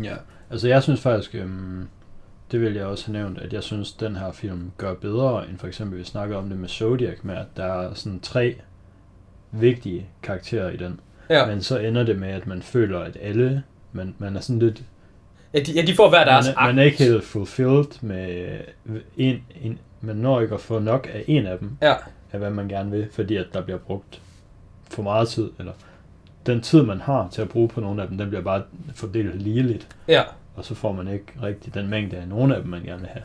Ja. Altså jeg synes faktisk, øhm, det vil jeg også have nævnt, at jeg synes, den her film gør bedre, end for eksempel vi snakkede om det med Zodiac, med at der er sådan tre vigtige karakterer i den. Ja, Men så ender det med, at man føler, at alle, man, man er sådan lidt ja, de, ja, de får hver deres man, er, man er ikke helt fulfilled med en, en, man når ikke at få nok af en af dem, Ja, af hvad man gerne vil, fordi at der bliver brugt for meget tid, eller den tid, man har til at bruge på nogle af dem, den bliver bare fordelt ligeligt, ja. Og så får man ikke rigtig den mængde af nogle af dem, man gerne vil have.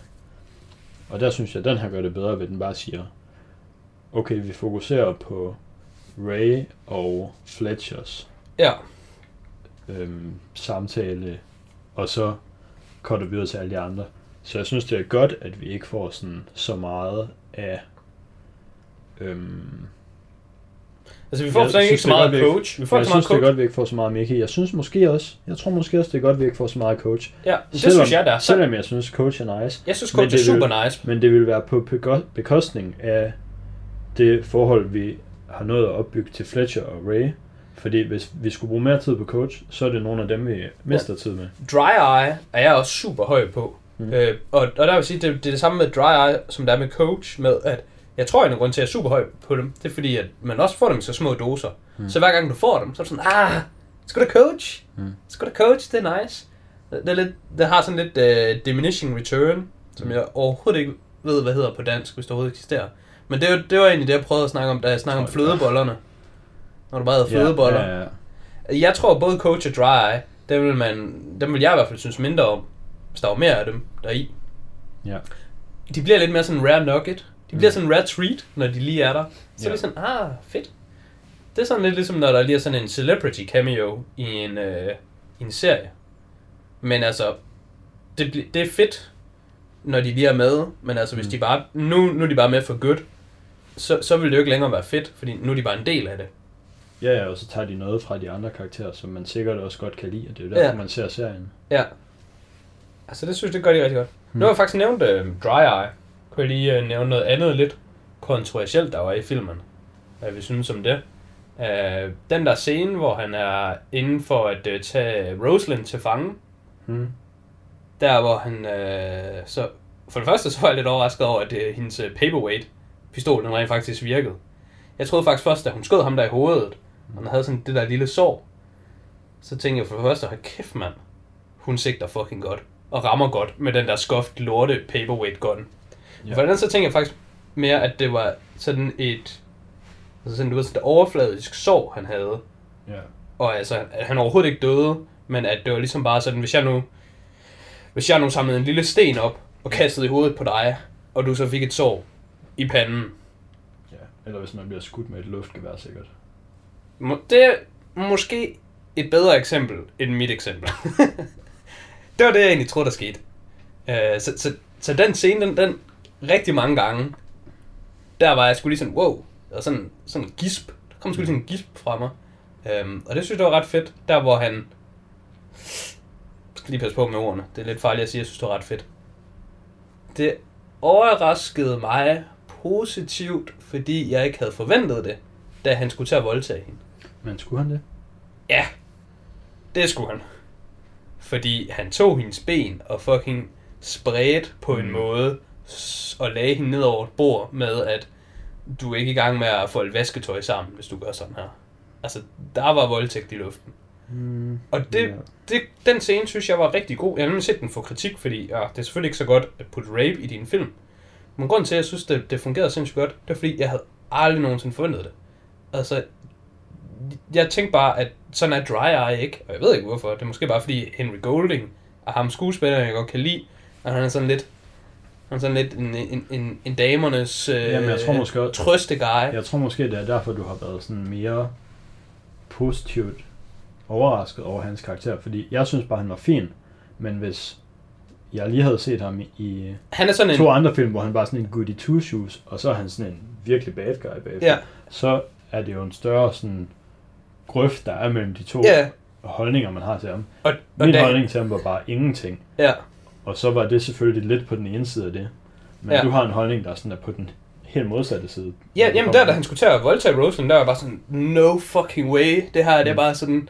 Og der synes jeg, at den her gør det bedre, ved at den bare siger, okay, vi fokuserer på Ray og Fletchers Ja, øhm, samtale, og så cutter vi ud til alle de andre. Så jeg synes, det er godt, at vi ikke får sådan så meget af... Øhm, altså vi får Jeg faktisk ikke synes, så det meget coach. Vi får jeg ikke så meget synes, det er coach. godt, vi ikke får så meget Mickey. Jeg synes måske også, jeg tror måske også, det er godt, vi ikke får så meget coach. Ja, det Selvom- synes jeg der. Så, Selvom jeg synes, coach er nice. jeg synes coach er det vil- super nice. Men det vil være på beko- bekostning af det forhold, vi har nået at opbygge til Fletcher og Ray. Fordi hvis vi skulle bruge mere tid på coach, så er det nogle af dem, vi mister tid med. Dry Eye er jeg også super høj på. Mm. Øh, og, og der vil sige, det, det er det samme med Dry Eye, som der er med Coach, med at jeg tror, en af grunden til, at jeg er super høj på dem, det er fordi, at man også får dem i så små doser. Mm. Mm. Så hver gang du får dem, så er du sådan, ah, skal du Coach? Mm. Skal du Coach? Det er nice. Det, er lidt, det har sådan lidt uh, diminishing return, som jeg overhovedet ikke ved, hvad hedder på dansk, hvis det overhovedet eksisterer. Men det, var- det var egentlig det, jeg prøvede at snakke om, da jeg snakkede om flødebollerne. Når du bare havde flødeboller. Ja, ja, ja. Jeg tror, både Coach og Dry dem vil, man, dem vil jeg i hvert fald synes mindre om, hvis der var mere af dem deri. Ja. De bliver lidt mere sådan rare nugget. De bliver Mm. sådan en rare treat, når de lige er der. Så Ja. er det sådan, ah, fedt. Det er sådan lidt ligesom, når der lige er sådan en celebrity cameo i en, øh, i en serie. Men altså, det, det er fedt, når de lige er med. Men altså, hvis Mm. de bare, nu, nu er de bare med for good, så, så vil det jo ikke længere være fedt, fordi nu er de bare en del af det. Ja, ja, og så tager de noget fra de andre karakterer, som man sikkert også godt kan lide, og det er jo derfor, Ja. man ser serien. Ja. Altså, det synes jeg, det gør de rigtig godt. Hmm. Nu har jeg faktisk nævnt uh, Dry Eye. Kunne jeg lige uh, nævne noget andet lidt kontroversielt, der var i filmen. Hvad vi synes om det. Uh, den der scene, hvor han er inde for at uh, tage Rosalind til fange. Hmm. Der hvor han... Uh, så for det første så var jeg lidt overrasket over, at uh, hendes uh, paperweight pistol, den rent faktisk virkede. Jeg troede faktisk først, at hun skød ham der i hovedet, og han havde sådan det der lille sår. Så tænkte jeg for det første, hold kæft mand, hun sigter fucking godt. Og rammer godt med den der skoft lorte paperweight gun. Ja. For den så tænkte jeg faktisk mere, at det var sådan et... Altså sådan, du ved, sådan et overfladisk sår, han havde. Ja. Og altså, at han overhovedet ikke døde, men at det var ligesom bare sådan, hvis jeg nu... Hvis jeg nu samlede en lille sten op og kastede i hovedet på dig, og du så fik et sår i panden. ja. Eller hvis man bliver skudt med et luftgevær, sikkert. Må- Det er måske et bedre eksempel end mit eksempel. [LAUGHS] det var det, jeg egentlig troede, der skete. Uh, så, så, så den scene, den, den rigtig mange gange, der var jeg sgu lige sådan, wow, og sådan, sådan en gisp. Der kom sgu lige sådan en gisp fra mig. Um, og det synes jeg var ret fedt, der hvor han... Jeg skal lige passe på med ordene. Det er lidt farligt at sige, jeg synes, det var ret fedt. Det overraskede mig positivt, fordi jeg ikke havde forventet det, da han skulle til at voldtage hende. Men skulle han det? Ja, det skulle han. Fordi han tog hendes ben og fucking spredte på en Mm. måde og lagde hende ned over et bord med, at du er ikke i gang med at folde vasketøj sammen, hvis du gør sådan her. Altså, der var voldtægt i luften. Mm. Og det, Ja. det, den scene synes jeg var rigtig god. Jeg har nemlig set den for kritik, fordi ja, det er selvfølgelig ikke så godt at putte rape i din film. Men grunden til, at jeg synes, det, det fungerede sindssygt godt, det er fordi, jeg havde aldrig nogensinde forventet det. Altså, jeg tænkte bare, at sådan er Dry Eye ikke, og jeg ved ikke hvorfor. Det er måske bare fordi Henry Golding er ham skuespilleren, jeg godt kan lide, og han er sådan lidt, Han er sådan lidt en, en, en, en damernes øh, Jamen, jeg tror måske også- trøste guy. Jeg tror måske, det er derfor, du har været sådan mere positivt overrasket over hans karakter, fordi jeg synes bare, han var fin, men hvis jeg lige havde set ham i, Han er sådan en... to andre film, hvor han bare er sådan en goody two shoes, og så er han sådan en virkelig bad guy bagefter, Ja, så er det jo en større sådan grøft, der er mellem de to ja. holdninger, man har til ham. Og, og Min da- holdning til ham var bare ingenting, Ja, og så var det selvfølgelig lidt på den ene side af det. Men Ja. du har en holdning, der sådan er på den helt modsatte side. ja når jamen der, da han skulle til at voldtage Rosalind, der var bare sådan, no fucking way. Det her, det er Mm. bare sådan,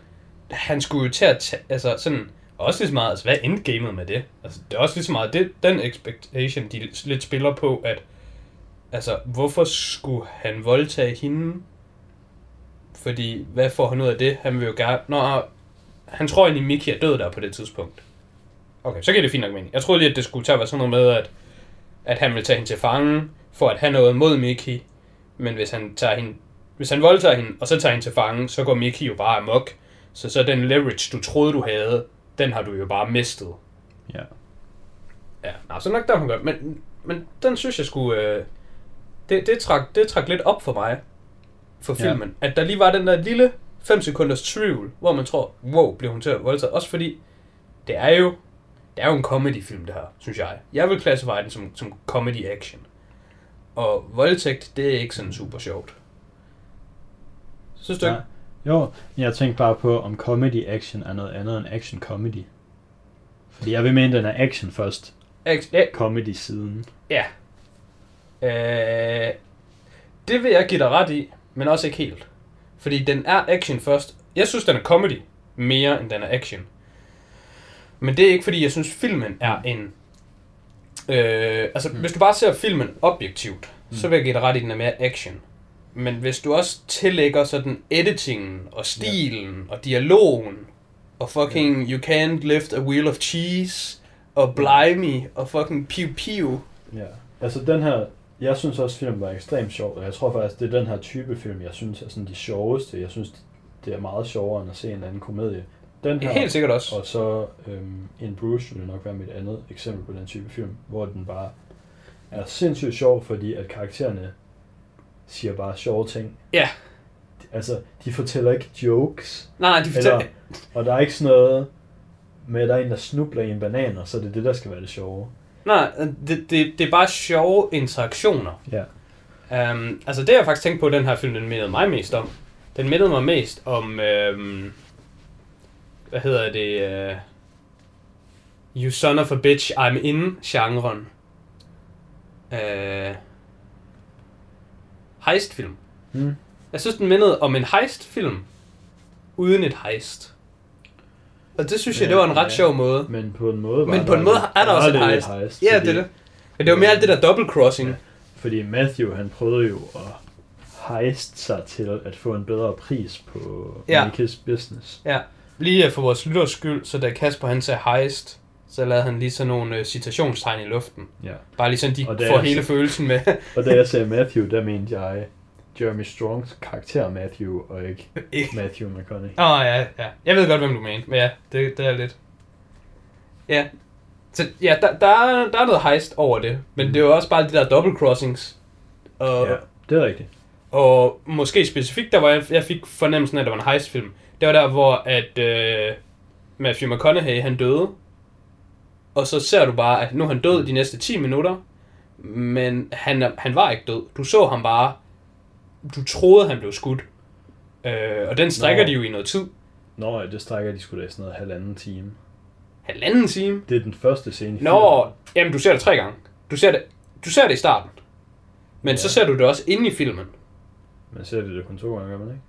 han skulle jo til at tage, altså sådan, også lige så meget, altså hvad endgamet med det? Altså, det er også lige så meget, det, den expectation, de lidt spiller på, at, altså, hvorfor skulle han voldtage hende? Fordi, hvad får han ud af det? Han vil jo gerne, nå, han tror egentlig, Mickey er død der på det tidspunkt. Okay, så giver det fint nok mening. Jeg troede lige, at det skulle til at være sådan noget med, at, at han vil tage hende til fange, for at have noget mod Mickey. Men hvis han tager hende, hvis han voldtager hende, og så tager hende til fange, så går Mickey jo bare amok. Så så den leverage, du troede, du havde, den har du jo bare mistet. Ja. Ja, nå, så nok der hun gør. Men, men den synes jeg skulle... Øh, det, det, trak, det trak lidt op for mig, for Ja. filmen. At der lige var den der lille 5 sekunders tvivl, hvor man tror, wow, bliver hun til at voldtage? Også fordi, det er jo, det er jo en comedy-film, det her, synes jeg. Jeg vil klassificere den som, som comedy-action. Og voldtægt, det er ikke sådan super sjovt. Synes du ikke? Jo, jeg tænkte bare på, om comedy action er noget andet end action comedy. Fordi jeg vil mene, den er action først, Ac- ja, comedy siden. Ja. Øh, det vil jeg give dig ret i, men også ikke helt. Fordi den er action først. Jeg synes, den er comedy mere, end den er action. Men det er ikke, fordi jeg synes, filmen er en... Øh, altså, mm. hvis du bare ser filmen objektivt, mm. så vil jeg give dig ret i, den er mere action. Men hvis du også tillægger sådan editingen, og stilen, og dialogen, og fucking You Can't Lift a Wheel of Cheese, og Blimey, og fucking Pew Pew, Ja. Altså den her, jeg synes også, filmen var ekstremt sjov, og jeg tror faktisk, det er den her type film, jeg synes er sådan de sjoveste. Jeg synes, det er meget sjovere end at se en anden komedie. Den her, Helt sikkert også. og så øhm, In Bruce ville nok være mit andet eksempel på den type film, hvor den bare er sindssygt sjov, fordi at karaktererne siger bare sjove ting. Ja. Altså, de fortæller ikke jokes, Nej, de fortæller... eller, og der er ikke sådan noget med, at der er en, der snubler i en banan, og så er det det, der skal være det sjove. Nej, det, det, det er bare sjove interaktioner. Ja. Um, altså det, jeg faktisk tænkte på, den her film, den mindede mig mest om. Den mindede mig mest om... Um, hvad hedder det? Uh, you son of a bitch, I'm in-genren. Uh, heistfilm. Hmm. Jeg synes, den mindede om en heistfilm, uden et heist. Og det synes jeg, Ja, det var en ret ja. sjov måde. Men på en måde var Men på en måde er der også et heist. heist Ja, fordi, det er det. Men det var mere alt det der double crossing. Ja. Fordi Matthew, han prøvede jo at heist sig til at få en bedre pris på Ja. Mickey's business. Ja, lige øh, for vores lytters skyld, så da Kasper han sagde heist, så lavede han lige sådan nogle øh, citationstegn i luften. Ja. Bare lige sådan, de det får altså- hele følelsen med. [LAUGHS] Og da jeg sagde Matthew, der mente jeg Jeremy Strongs karakter Matthew, og ikke. [LAUGHS] Matthew McConaughey. Åh, oh, ja, ja. Jeg ved godt, hvem du mener, men ja, det, det er lidt... Ja. Så ja, der, der, er, der er noget heist over det, men Mm. det er jo også bare de der double crossings. Og, Ja, det er rigtigt. Og måske specifikt, der hvor jeg, jeg fik fornemmelsen af, at der var en heistfilm, det var der, hvor at øh, Matthew McConaughey, han døde. Og så ser du bare, at nu er han død de næste 10 minutter, men han, han var ikke død. Du så ham bare, du troede, han blev skudt. Øh, og den strækker Nå. de jo i noget tid. Nå, det strækker de skulle da i sådan noget halvanden time. Halvanden time. Det er den første scene i Nå, filmen. jamen du ser det tre gange. Du ser det, du ser det i starten. Men Ja. så ser du det også inde i filmen. Man ser det da kun to gange, gør man ikke?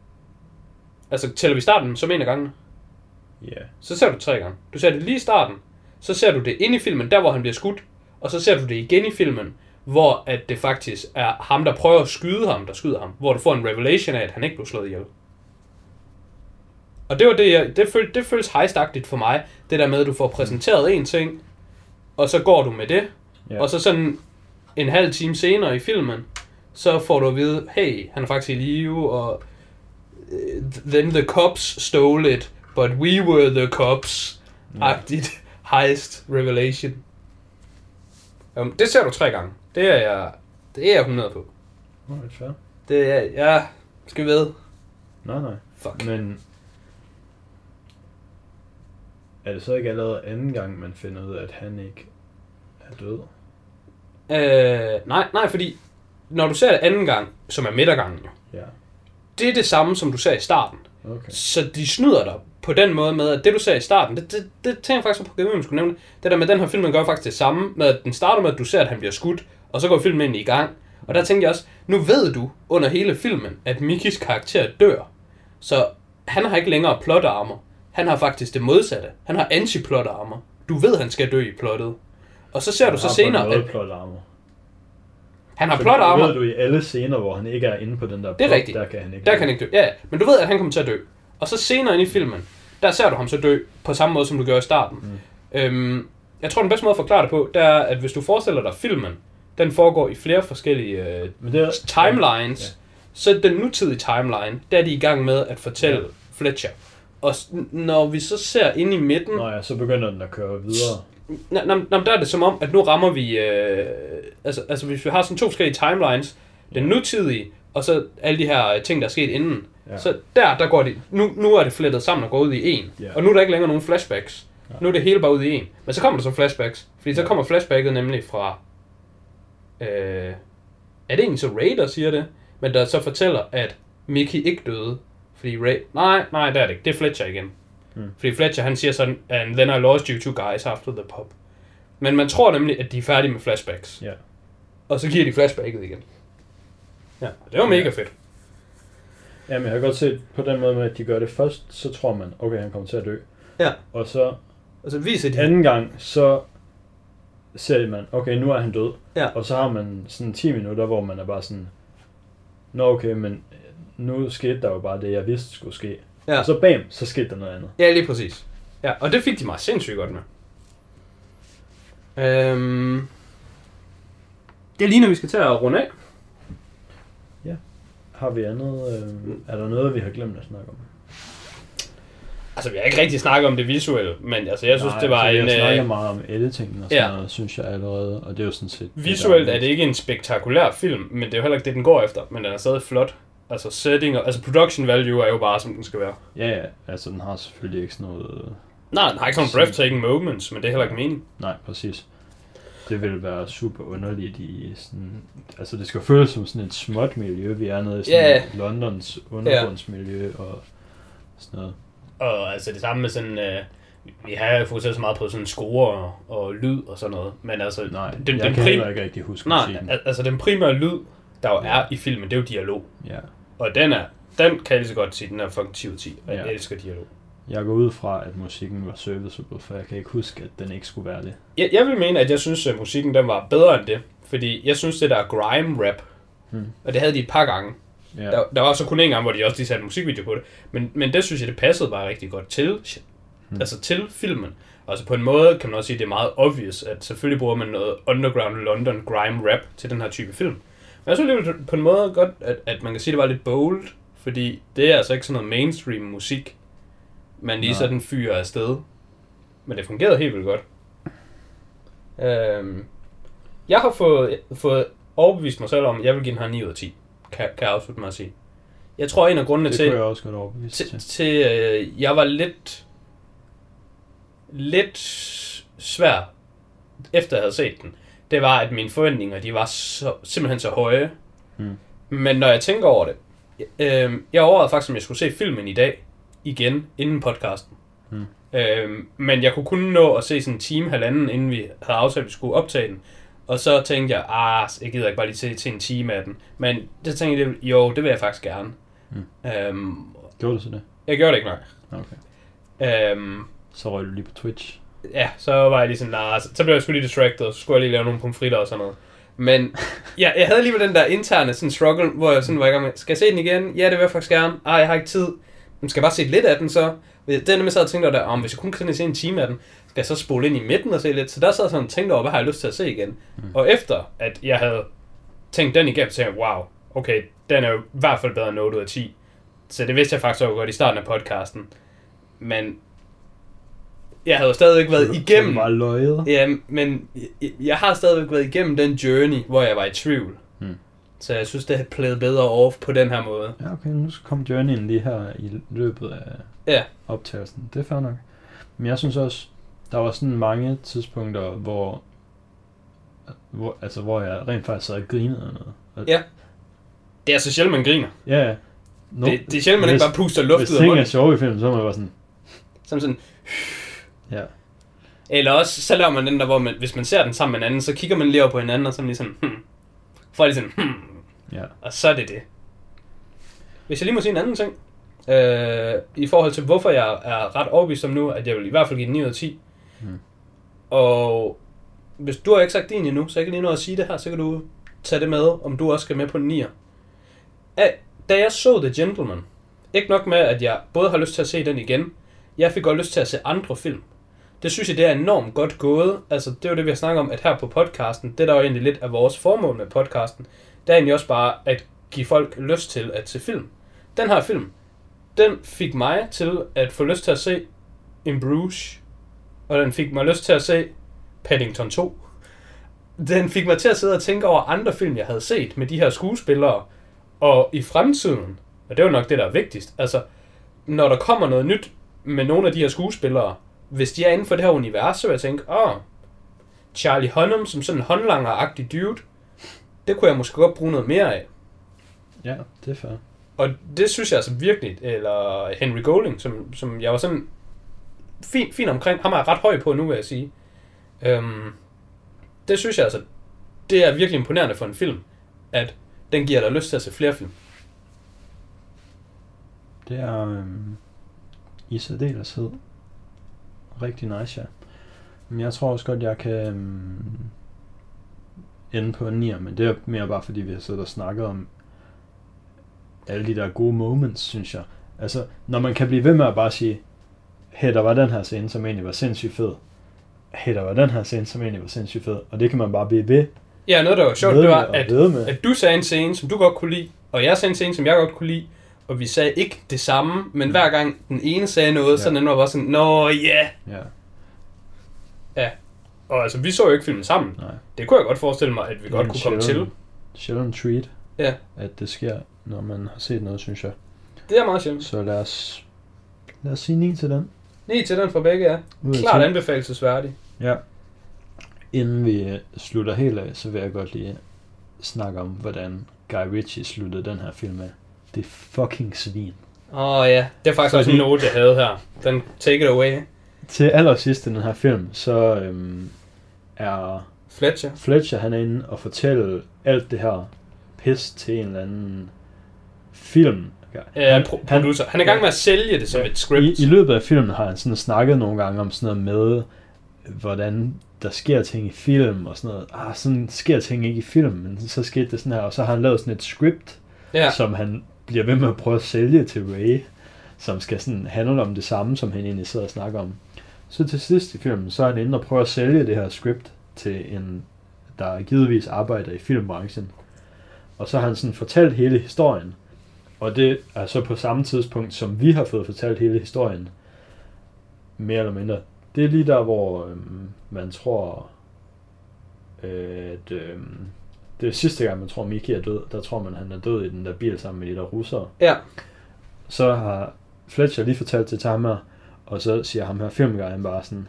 Altså, tæller vi starten som en af gangene? Ja. Så ser du tre gange. Du ser det lige i starten, så ser du det inde i filmen, der hvor han bliver skudt, og så ser du det igen i filmen, hvor at det faktisk er ham, der prøver at skyde ham, der skyder ham, hvor du får en revelation af, at han ikke blev slået ihjel. Og det var det, jeg, det, føl, det føles heistagtigt for mig, det der med, at du får præsenteret en ting, og så går du med det, Ja. og så sådan en halv time senere i filmen, så får du at vide, hey, han er faktisk i live, og then the cops stole it, but we were the cops. Ja. Agtigt [LAUGHS] heist revelation. Um, det ser du tre gange. Det er jeg, det er jeg 100 på. Alright, fair. Det er, ja, skal vi ved. Nej, nej. Fuck. Men er det så ikke allerede anden gang, man finder ud af, at han ikke er død? Øh, nej, nej, fordi når du ser det anden gang, som er midtergangen jo, Ja. Det er det samme, som du ser i starten. Okay. Så de snyder dig på den måde med, at det du ser i starten, det, det, det tænker jeg faktisk på, at skulle nævne. Det der med den her film, den gør faktisk det samme, med at den starter med, at du ser, at han bliver skudt, og så går filmen ind i gang. Og der tænkte jeg også, nu ved du under hele filmen, at Mikis karakter dør. Så han har ikke længere plot armor. Han har faktisk det modsatte. Han har anti-plot armor. Du ved, han skal dø i plottet. Og så ser du så senere, at. Han har Så plot armor. ved du i alle scener, hvor han ikke er inde på den der Det er plot, rigtigt. der kan han ikke Der kan han ikke dø. Ja, men du ved, at han kommer til at dø. Og så senere ind i filmen, der ser du ham så dø på samme måde, som du gjorde i starten. Mm. Øhm, jeg tror, den bedste måde at forklare det på, det er, at hvis du forestiller dig filmen, den foregår i flere forskellige øh, Men det er, timelines, Ja. så den nutidige timeline, der er de i gang med at fortælle Ja. Fletcher. Og når vi så ser ind i midten, Nå ja, så begynder den at køre videre. Nå, nå, der er det som om, at nu rammer vi... Øh, altså, altså, hvis vi har sådan to forskellige timelines, den nutidige, og så alle de her øh, ting, der er sket inden. Ja. Så der, der går de... Nu, nu er det flettet sammen og går ud i en. Ja. Og nu er der ikke længere nogen flashbacks. Ja. Nu er det hele bare ud i en. Men så kommer der så flashbacks. Fordi så Ja. kommer flashbacket nemlig fra... Øh, er det egentlig så Ray, der siger det? Men der så fortæller, at Mickey ikke døde. Fordi Ray... Nej, nej, det er det ikke. Det er Fletcher igen. Hmm. Fordi Fletcher, han siger sådan, and then I lost you two guys after the pop. Men man tror nemlig, at de er færdige med flashbacks. Ja. Og så giver de flashbacket igen. Ja, og det var mega Ja. fedt. Jamen, jeg har godt set på den måde med, at de gør det først, så tror man, okay, han kommer til at dø. Ja. Og så Og så viser de... anden gang, så ser man, okay, nu er han død. Ja. Og så har man sådan 10 minutter, hvor man er bare sådan, nå okay, men nu skete der jo bare det, jeg vidste skulle ske. Ja. Og så bam, så skete der noget andet. Ja, lige præcis. Ja, og det fik de mig sindssygt godt med. Øhm, det ligner, vi skal til at runde af. Har vi andet, øh, er der noget, vi har glemt at snakke om? Altså, vi har ikke rigtig snakket om det visuelle, men altså, jeg synes, Nej, det var altså, en... Jeg snakker Øh, meget om editingen og sådan Ja. noget, synes jeg allerede, og det er jo sådan set... visuelt er det ikke en spektakulær film, men det er jo heller ikke det, den går efter, men den er stadig flot. Altså, setting og, altså production value er jo bare, som den skal være. Ja, ja, altså den har selvfølgelig ikke sådan noget... Nej, den har ikke sådan nogle breathtaking moments, men det er heller ikke meningen. Nej, præcis. Det vil være super underligt i sådan... Altså det skal føles som sådan et småt miljø, vi er nede i sådan Ja. Londons undergrundsmiljø og sådan noget. Og altså det samme med sådan... Øh, vi har fokuseret så meget på sådan score og, og lyd og sådan noget, men altså... Nej, den, jeg den kan prim- ikke rigtig huske Nej, musikken. al- altså den primære lyd, der jo er i filmen, det er jo dialog. Ja. Og den er, den kan jeg lige så godt sige, den er fucking 10 ud af 10, og jeg Ja. elsker dialog. Jeg går ud fra, at musikken var serviceable, for jeg kan ikke huske, at den ikke skulle være det. Jeg, jeg vil mene, at jeg synes, at musikken den var bedre end det, fordi jeg synes, det der grime rap, Hmm. og det havde de et par gange. Ja, Der, der var så kun en gang, hvor de også lige satte musikvideo på det, men, men det synes jeg, det passede bare rigtig godt til, Hmm. altså til filmen. Altså på en måde kan man også sige, at det er meget obvious, at selvfølgelig bruger man noget underground London grime rap til den her type film. Men jeg synes alligevel på en måde godt, at, at man kan sige, at det var lidt bold, fordi det er altså ikke sådan noget mainstream musik, man lige Nej. sådan fyrer afsted. Men det fungerede helt vildt godt. Øhm, jeg har fået, fået overbevist mig selv om, at jeg vil give den her 9 ud af 10. Kan, kan jeg afslutte mig at sige. Jeg tror, en af grundene det til, kunne jeg også godt overbevise til, til. til øh, jeg var lidt lidt svær efter jeg havde set den, det var, at mine forventninger, de var så, simpelthen så høje. Mm. Men når jeg tænker over det, øh, jeg overvejede faktisk, om jeg skulle se filmen i dag, igen, inden podcasten. Mm. Øh, men jeg kunne kun nå at se sådan en time, halvanden, inden vi havde aftalt, at vi skulle optage den. Og så tænkte jeg, ah, jeg gider ikke bare lige se til en time af den. Men det tænkte jeg, jo, det vil jeg faktisk gerne. Mm. Øhm, Gjorde du så det? jeg gjorde det ikke nok. Okay. Øhm, Så røg du lige på Twitch. Ja, så var jeg lige sådan, nah, så, blev jeg sgu lige distracted, og så skulle jeg lige lave nogle pomfritter og sådan noget. Men [LAUGHS] ja, jeg havde alligevel den der interne sådan struggle, hvor jeg sådan var i gang med, skal jeg se den igen? Ja, det vil jeg faktisk gerne. Ej, jeg har ikke tid. Men skal jeg bare se lidt af den så? Er nemlig så, jeg tænkte over der, om hvis jeg kun kan se en time af den, skal jeg så spole ind i midten og se lidt? Så der sad jeg sådan og tænkte over, hvad har jeg lyst til at se igen? Mm. Og efter, at jeg havde tænkt den igennem, så tænkte jeg, wow, okay, den er jo i hvert fald bedre end 8 ud af 10. Så det vidste jeg faktisk også godt i starten af podcasten. Men jeg havde jo stadigvæk været igennem... Var løjet. Ja, men jeg, jeg har stadigvæk været igennem den journey, hvor jeg var i tvivl. Hmm. Så jeg synes, det har playet bedre off på den her måde. Ja, okay, nu kom Journeyen lige her i løbet af Ja. optagelsen. Det er fair nok. Men jeg synes også, der var sådan mange tidspunkter, hvor, hvor, altså, hvor jeg rent faktisk sad og grinede af noget. Og, Ja. Det er så sjældent, man griner. Ja, ja. No, Det, det er sjældent, man hvis, ikke bare puster luft Hvis ud af ting er munden. sjove i filmen, så er man bare sådan, Som sådan, ja. Eller også, så laver man den der, hvor man, hvis man ser den sammen med en anden, så kigger man lige over på hinanden, og så er man lige sådan, hmm. Får lige sådan, hmm. ja. Og så er det det. Hvis jeg lige må sige en anden ting. Øh, I forhold til, hvorfor jeg er ret overbevist om nu, at jeg vil i hvert fald give den 9 ud af 10. Mm. Og hvis du har ikke sagt din endnu, så jeg kan lige nå at sige det her, så kan du tage det med, om du også skal med på den 9'er. Af- Da jeg så The Gentleman, ikke nok med, at jeg både har lyst til at se den igen, jeg fik også lyst til at se andre film. Det synes jeg, det er enormt godt gået. Altså, det er jo det, vi har snakket om, at her på podcasten, det der er jo egentlig lidt af vores formål med podcasten, det er egentlig også bare at give folk lyst til at se film. Den her film, den fik mig til at få lyst til at se In Bruges, og den fik mig lyst til at se Paddington 2. Den fik mig til at sidde og tænke over andre film, jeg havde set med de her skuespillere, og i fremtiden, og det er jo nok det, der er vigtigst, altså, når der kommer noget nyt med nogle af de her skuespillere, hvis de er inden for det her univers, så vil jeg tænke, åh, Charlie Hunnam som sådan en håndlanger-agtig dude, det kunne jeg måske godt bruge noget mere af. Ja, det er fair. Og det synes jeg altså virkelig, eller Henry Golding, som, som jeg var sådan fin, fin omkring, ham er jeg ret høj på nu, vil jeg sige. Øhm, det synes jeg altså, det er virkelig imponerende for en film, at den giver dig lyst til at se flere film. Det er øhm, i særdeleshed rigtig nice, ja. Men jeg tror også godt, jeg kan øhm, ende på en 9'er, men det er mere bare fordi, vi har siddet og snakket om alle de der gode moments, synes jeg. Altså, når man kan blive ved med at bare sige, hey, der var den her scene, som egentlig var sindssygt fed. Hey, der var den her scene, som egentlig var sindssygt fed. Og det kan man bare blive ved Ja, noget der var sjovt, det var, at, at du sagde en scene, som du godt kunne lide, og jeg sagde en scene, som jeg godt kunne lide, og vi sagde ikke det samme, men hver gang den ene sagde noget, ja. så Ja. den anden var bare sådan, nå ja. Ja, Og altså, vi så jo ikke filmen sammen. nej. Det kunne jeg godt forestille mig, at vi godt kunne komme til. sjælden- Sjælden treat, Ja. at det sker, når man har set noget, synes jeg. Det er meget sjældent. Så lad os, lad os sige 9 til den. 9 til den fra begge, ja. Klart 10. anbefalesværdig. Ja. Inden vi øh, slutter helt af, så vil jeg godt lige snakke om, hvordan Guy Ritchie sluttede den her film af. Det er fucking svin. Åh oh, ja, det er faktisk også en note, jeg havde her. Den take it away. Til allersidst i den her film, så øhm, er Fletcher. Fletcher, han er inde og fortælle alt det her pis til en eller anden film. Øh, pro- producer. Han er i gang med at sælge det som et script. I, I løbet af filmen har han sådan snakket nogle gange om sådan noget med, hvordan der sker ting i film og sådan noget. Ah, sådan sker ting ikke i film, men så skete det sådan her, og så har han lavet sådan et script, ja. ja. som han bliver ved med at prøve at sælge til Ray, som skal sådan handle om det samme, som han egentlig sidder og snakker om. Så til sidst i filmen, så er han inde og prøver at sælge det her script til en, der givetvis arbejder i filmbranchen. Og så har han sådan fortalt hele historien. Og det er så på samme tidspunkt, som vi har fået fortalt hele historien. Mere eller mindre. Det er lige der, hvor øhm, man tror, at øhm, det er sidste gang, man tror, Mickey er død. Der tror man, han er død i den der bil sammen med de der russere. ja. Så har Fletcher lige fortalt til ham her, og så siger ham her filmguyen bare sådan,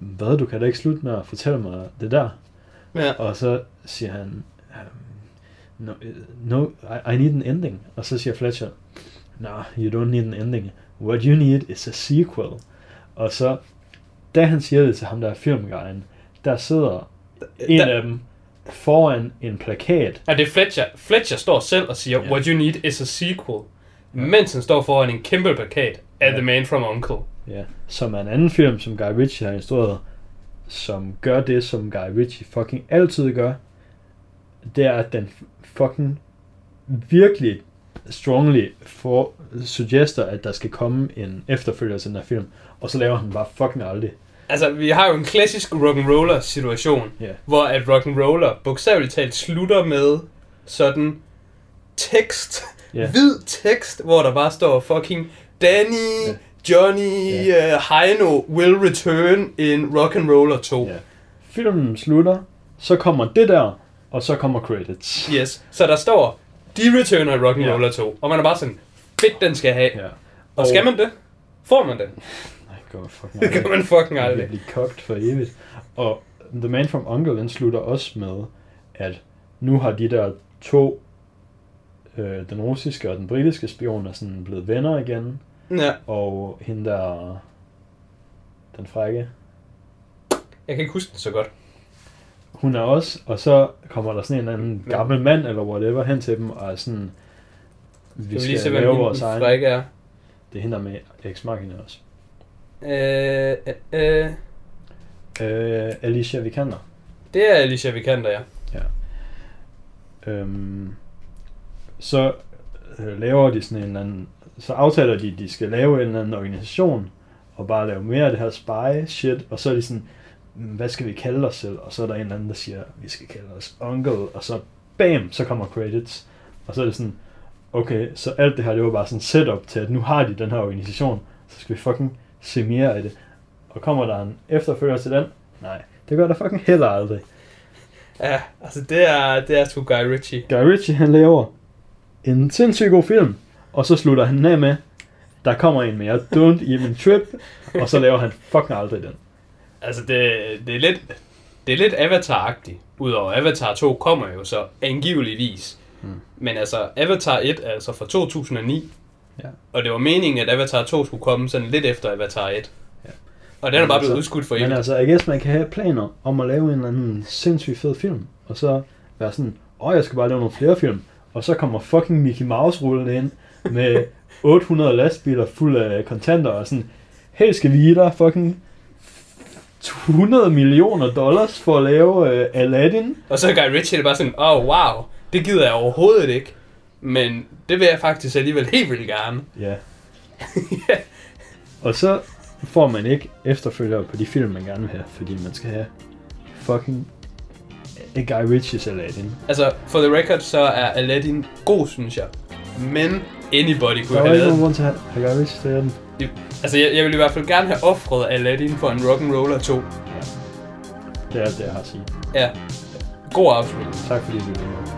hvad, du kan da ikke slutte med at fortælle mig det der? Ja. Og så siger han, um, no, no I, I need an ending. Og så siger Fletcher, no, you don't need an ending. What you need is a sequel. Og så, da han siger det til ham, der er filmguyen, der sidder en Der- af dem foran en plakat, Ja, det er Fletcher. Fletcher står selv og siger, Ja. what you need is a sequel. Mens han står foran en kæmpe plakat af Ja. The Man from Uncle. Ja, som er en anden film, som Guy Ritchie har instrueret, som gør det, som Guy Ritchie fucking altid gør. Det er, at den fucking virkelig strongly for, suggester, at der skal komme en efterfølger til den her film, og så laver han bare fucking aldrig. Altså, vi har jo en klassisk rock'n'roller situation, Ja. hvor at rock'n'roller bogstaveligt talt slutter med sådan tekst, Ja. hvid tekst, hvor der bare står fucking Danny, Ja. Johnny Ja. uh, Heino will return in Rock and Roller 2. Ja. Filmen slutter, så kommer det der, og så kommer credits. Yes. Så der står, de returner i Rock and Ja. Roller 2. Og man er bare sådan, fedt den skal have. Ja. Og skal man det? Får man det? Går fucking Det kan man fucking [LAUGHS] Man aldrig. vil blive kogt for evigt. Og The Man from Uncle, den slutter også med, at nu har de der to, øh, den russiske og den britiske spion, er sådan blevet venner igen, Ja. og hende der, den frække, Jeg kan ikke huske det så godt. hun er også, og så kommer der sådan en anden Ja. gammel mand, eller whatever, hen til dem, og er sådan, vi Skal vi skal, lige se, lave vores den egen. er? Det er hende, der er med Ex Machina også. Øh, øh, øh, Øh, Alicia Vikander. det er Alicia Vikander, ja. Øhm, så øh, laver de sådan en eller anden, så aftaler de, at de skal lave en eller anden organisation, og bare lave mere af det her spy shit, og så er de sådan, "Mm, hvad skal vi kalde os selv? Og så er der en eller anden, der siger, vi skal kalde os Uncle, og så bam, så kommer credits. Og så er det sådan, okay, så alt det her, det var bare sådan setup til, at nu har de den her organisation, så skal vi fucking se mere af det. Og kommer der en efterfølger til den? Nej, det gør der fucking heller aldrig. Ja, altså det er, det er sgu Guy Ritchie. Guy Ritchie, han laver en sindssygt god film, og så slutter han af med, der kommer en mere, Don't Even Trip, og så laver han fucking aldrig den. Altså det, det er lidt, det er lidt Avatar-agtigt. Udover Avatar 2 kommer jo så angiveligvis. Mm. Men altså, Avatar 1 er altså fra 2009. Ja. Og det var meningen, at Avatar 2 skulle komme sådan lidt efter Avatar 1. Ja. Og den er Men bare blevet altså- udskudt for Men evigt. altså, jeg guess, man kan have planer om at lave en eller anden sindssygt fed film, og så være sådan, åh, jeg skal bare lave nogle flere film, og så kommer fucking Mickey Mouse rullende ind med [LAUGHS] 800 lastbiler fuld af kontanter, og sådan, hey, skal vi give dig fucking 100 millioner dollars for at lave uh, Aladdin? Og så Guy Ritchie det bare sådan, åh oh, wow, det gider jeg overhovedet ikke. Men det vil jeg faktisk alligevel helt vildt gerne. Ja. Og så får man ikke efterfølgere på de film, man gerne vil have, fordi man skal have fucking Guy Ritchie's Aladdin. Altså, for the record, så er Aladdin god, synes jeg. Men anybody kunne Der var have ikke nogen lavet grund til at have Guy Ritchie's Aladdin. Altså, jeg, jeg vil i hvert fald gerne have offret Aladdin for en Rock'n'Roller 2. Det er alt det, jeg har at sige. Ja. God afslutning. Tak fordi du lyttede med.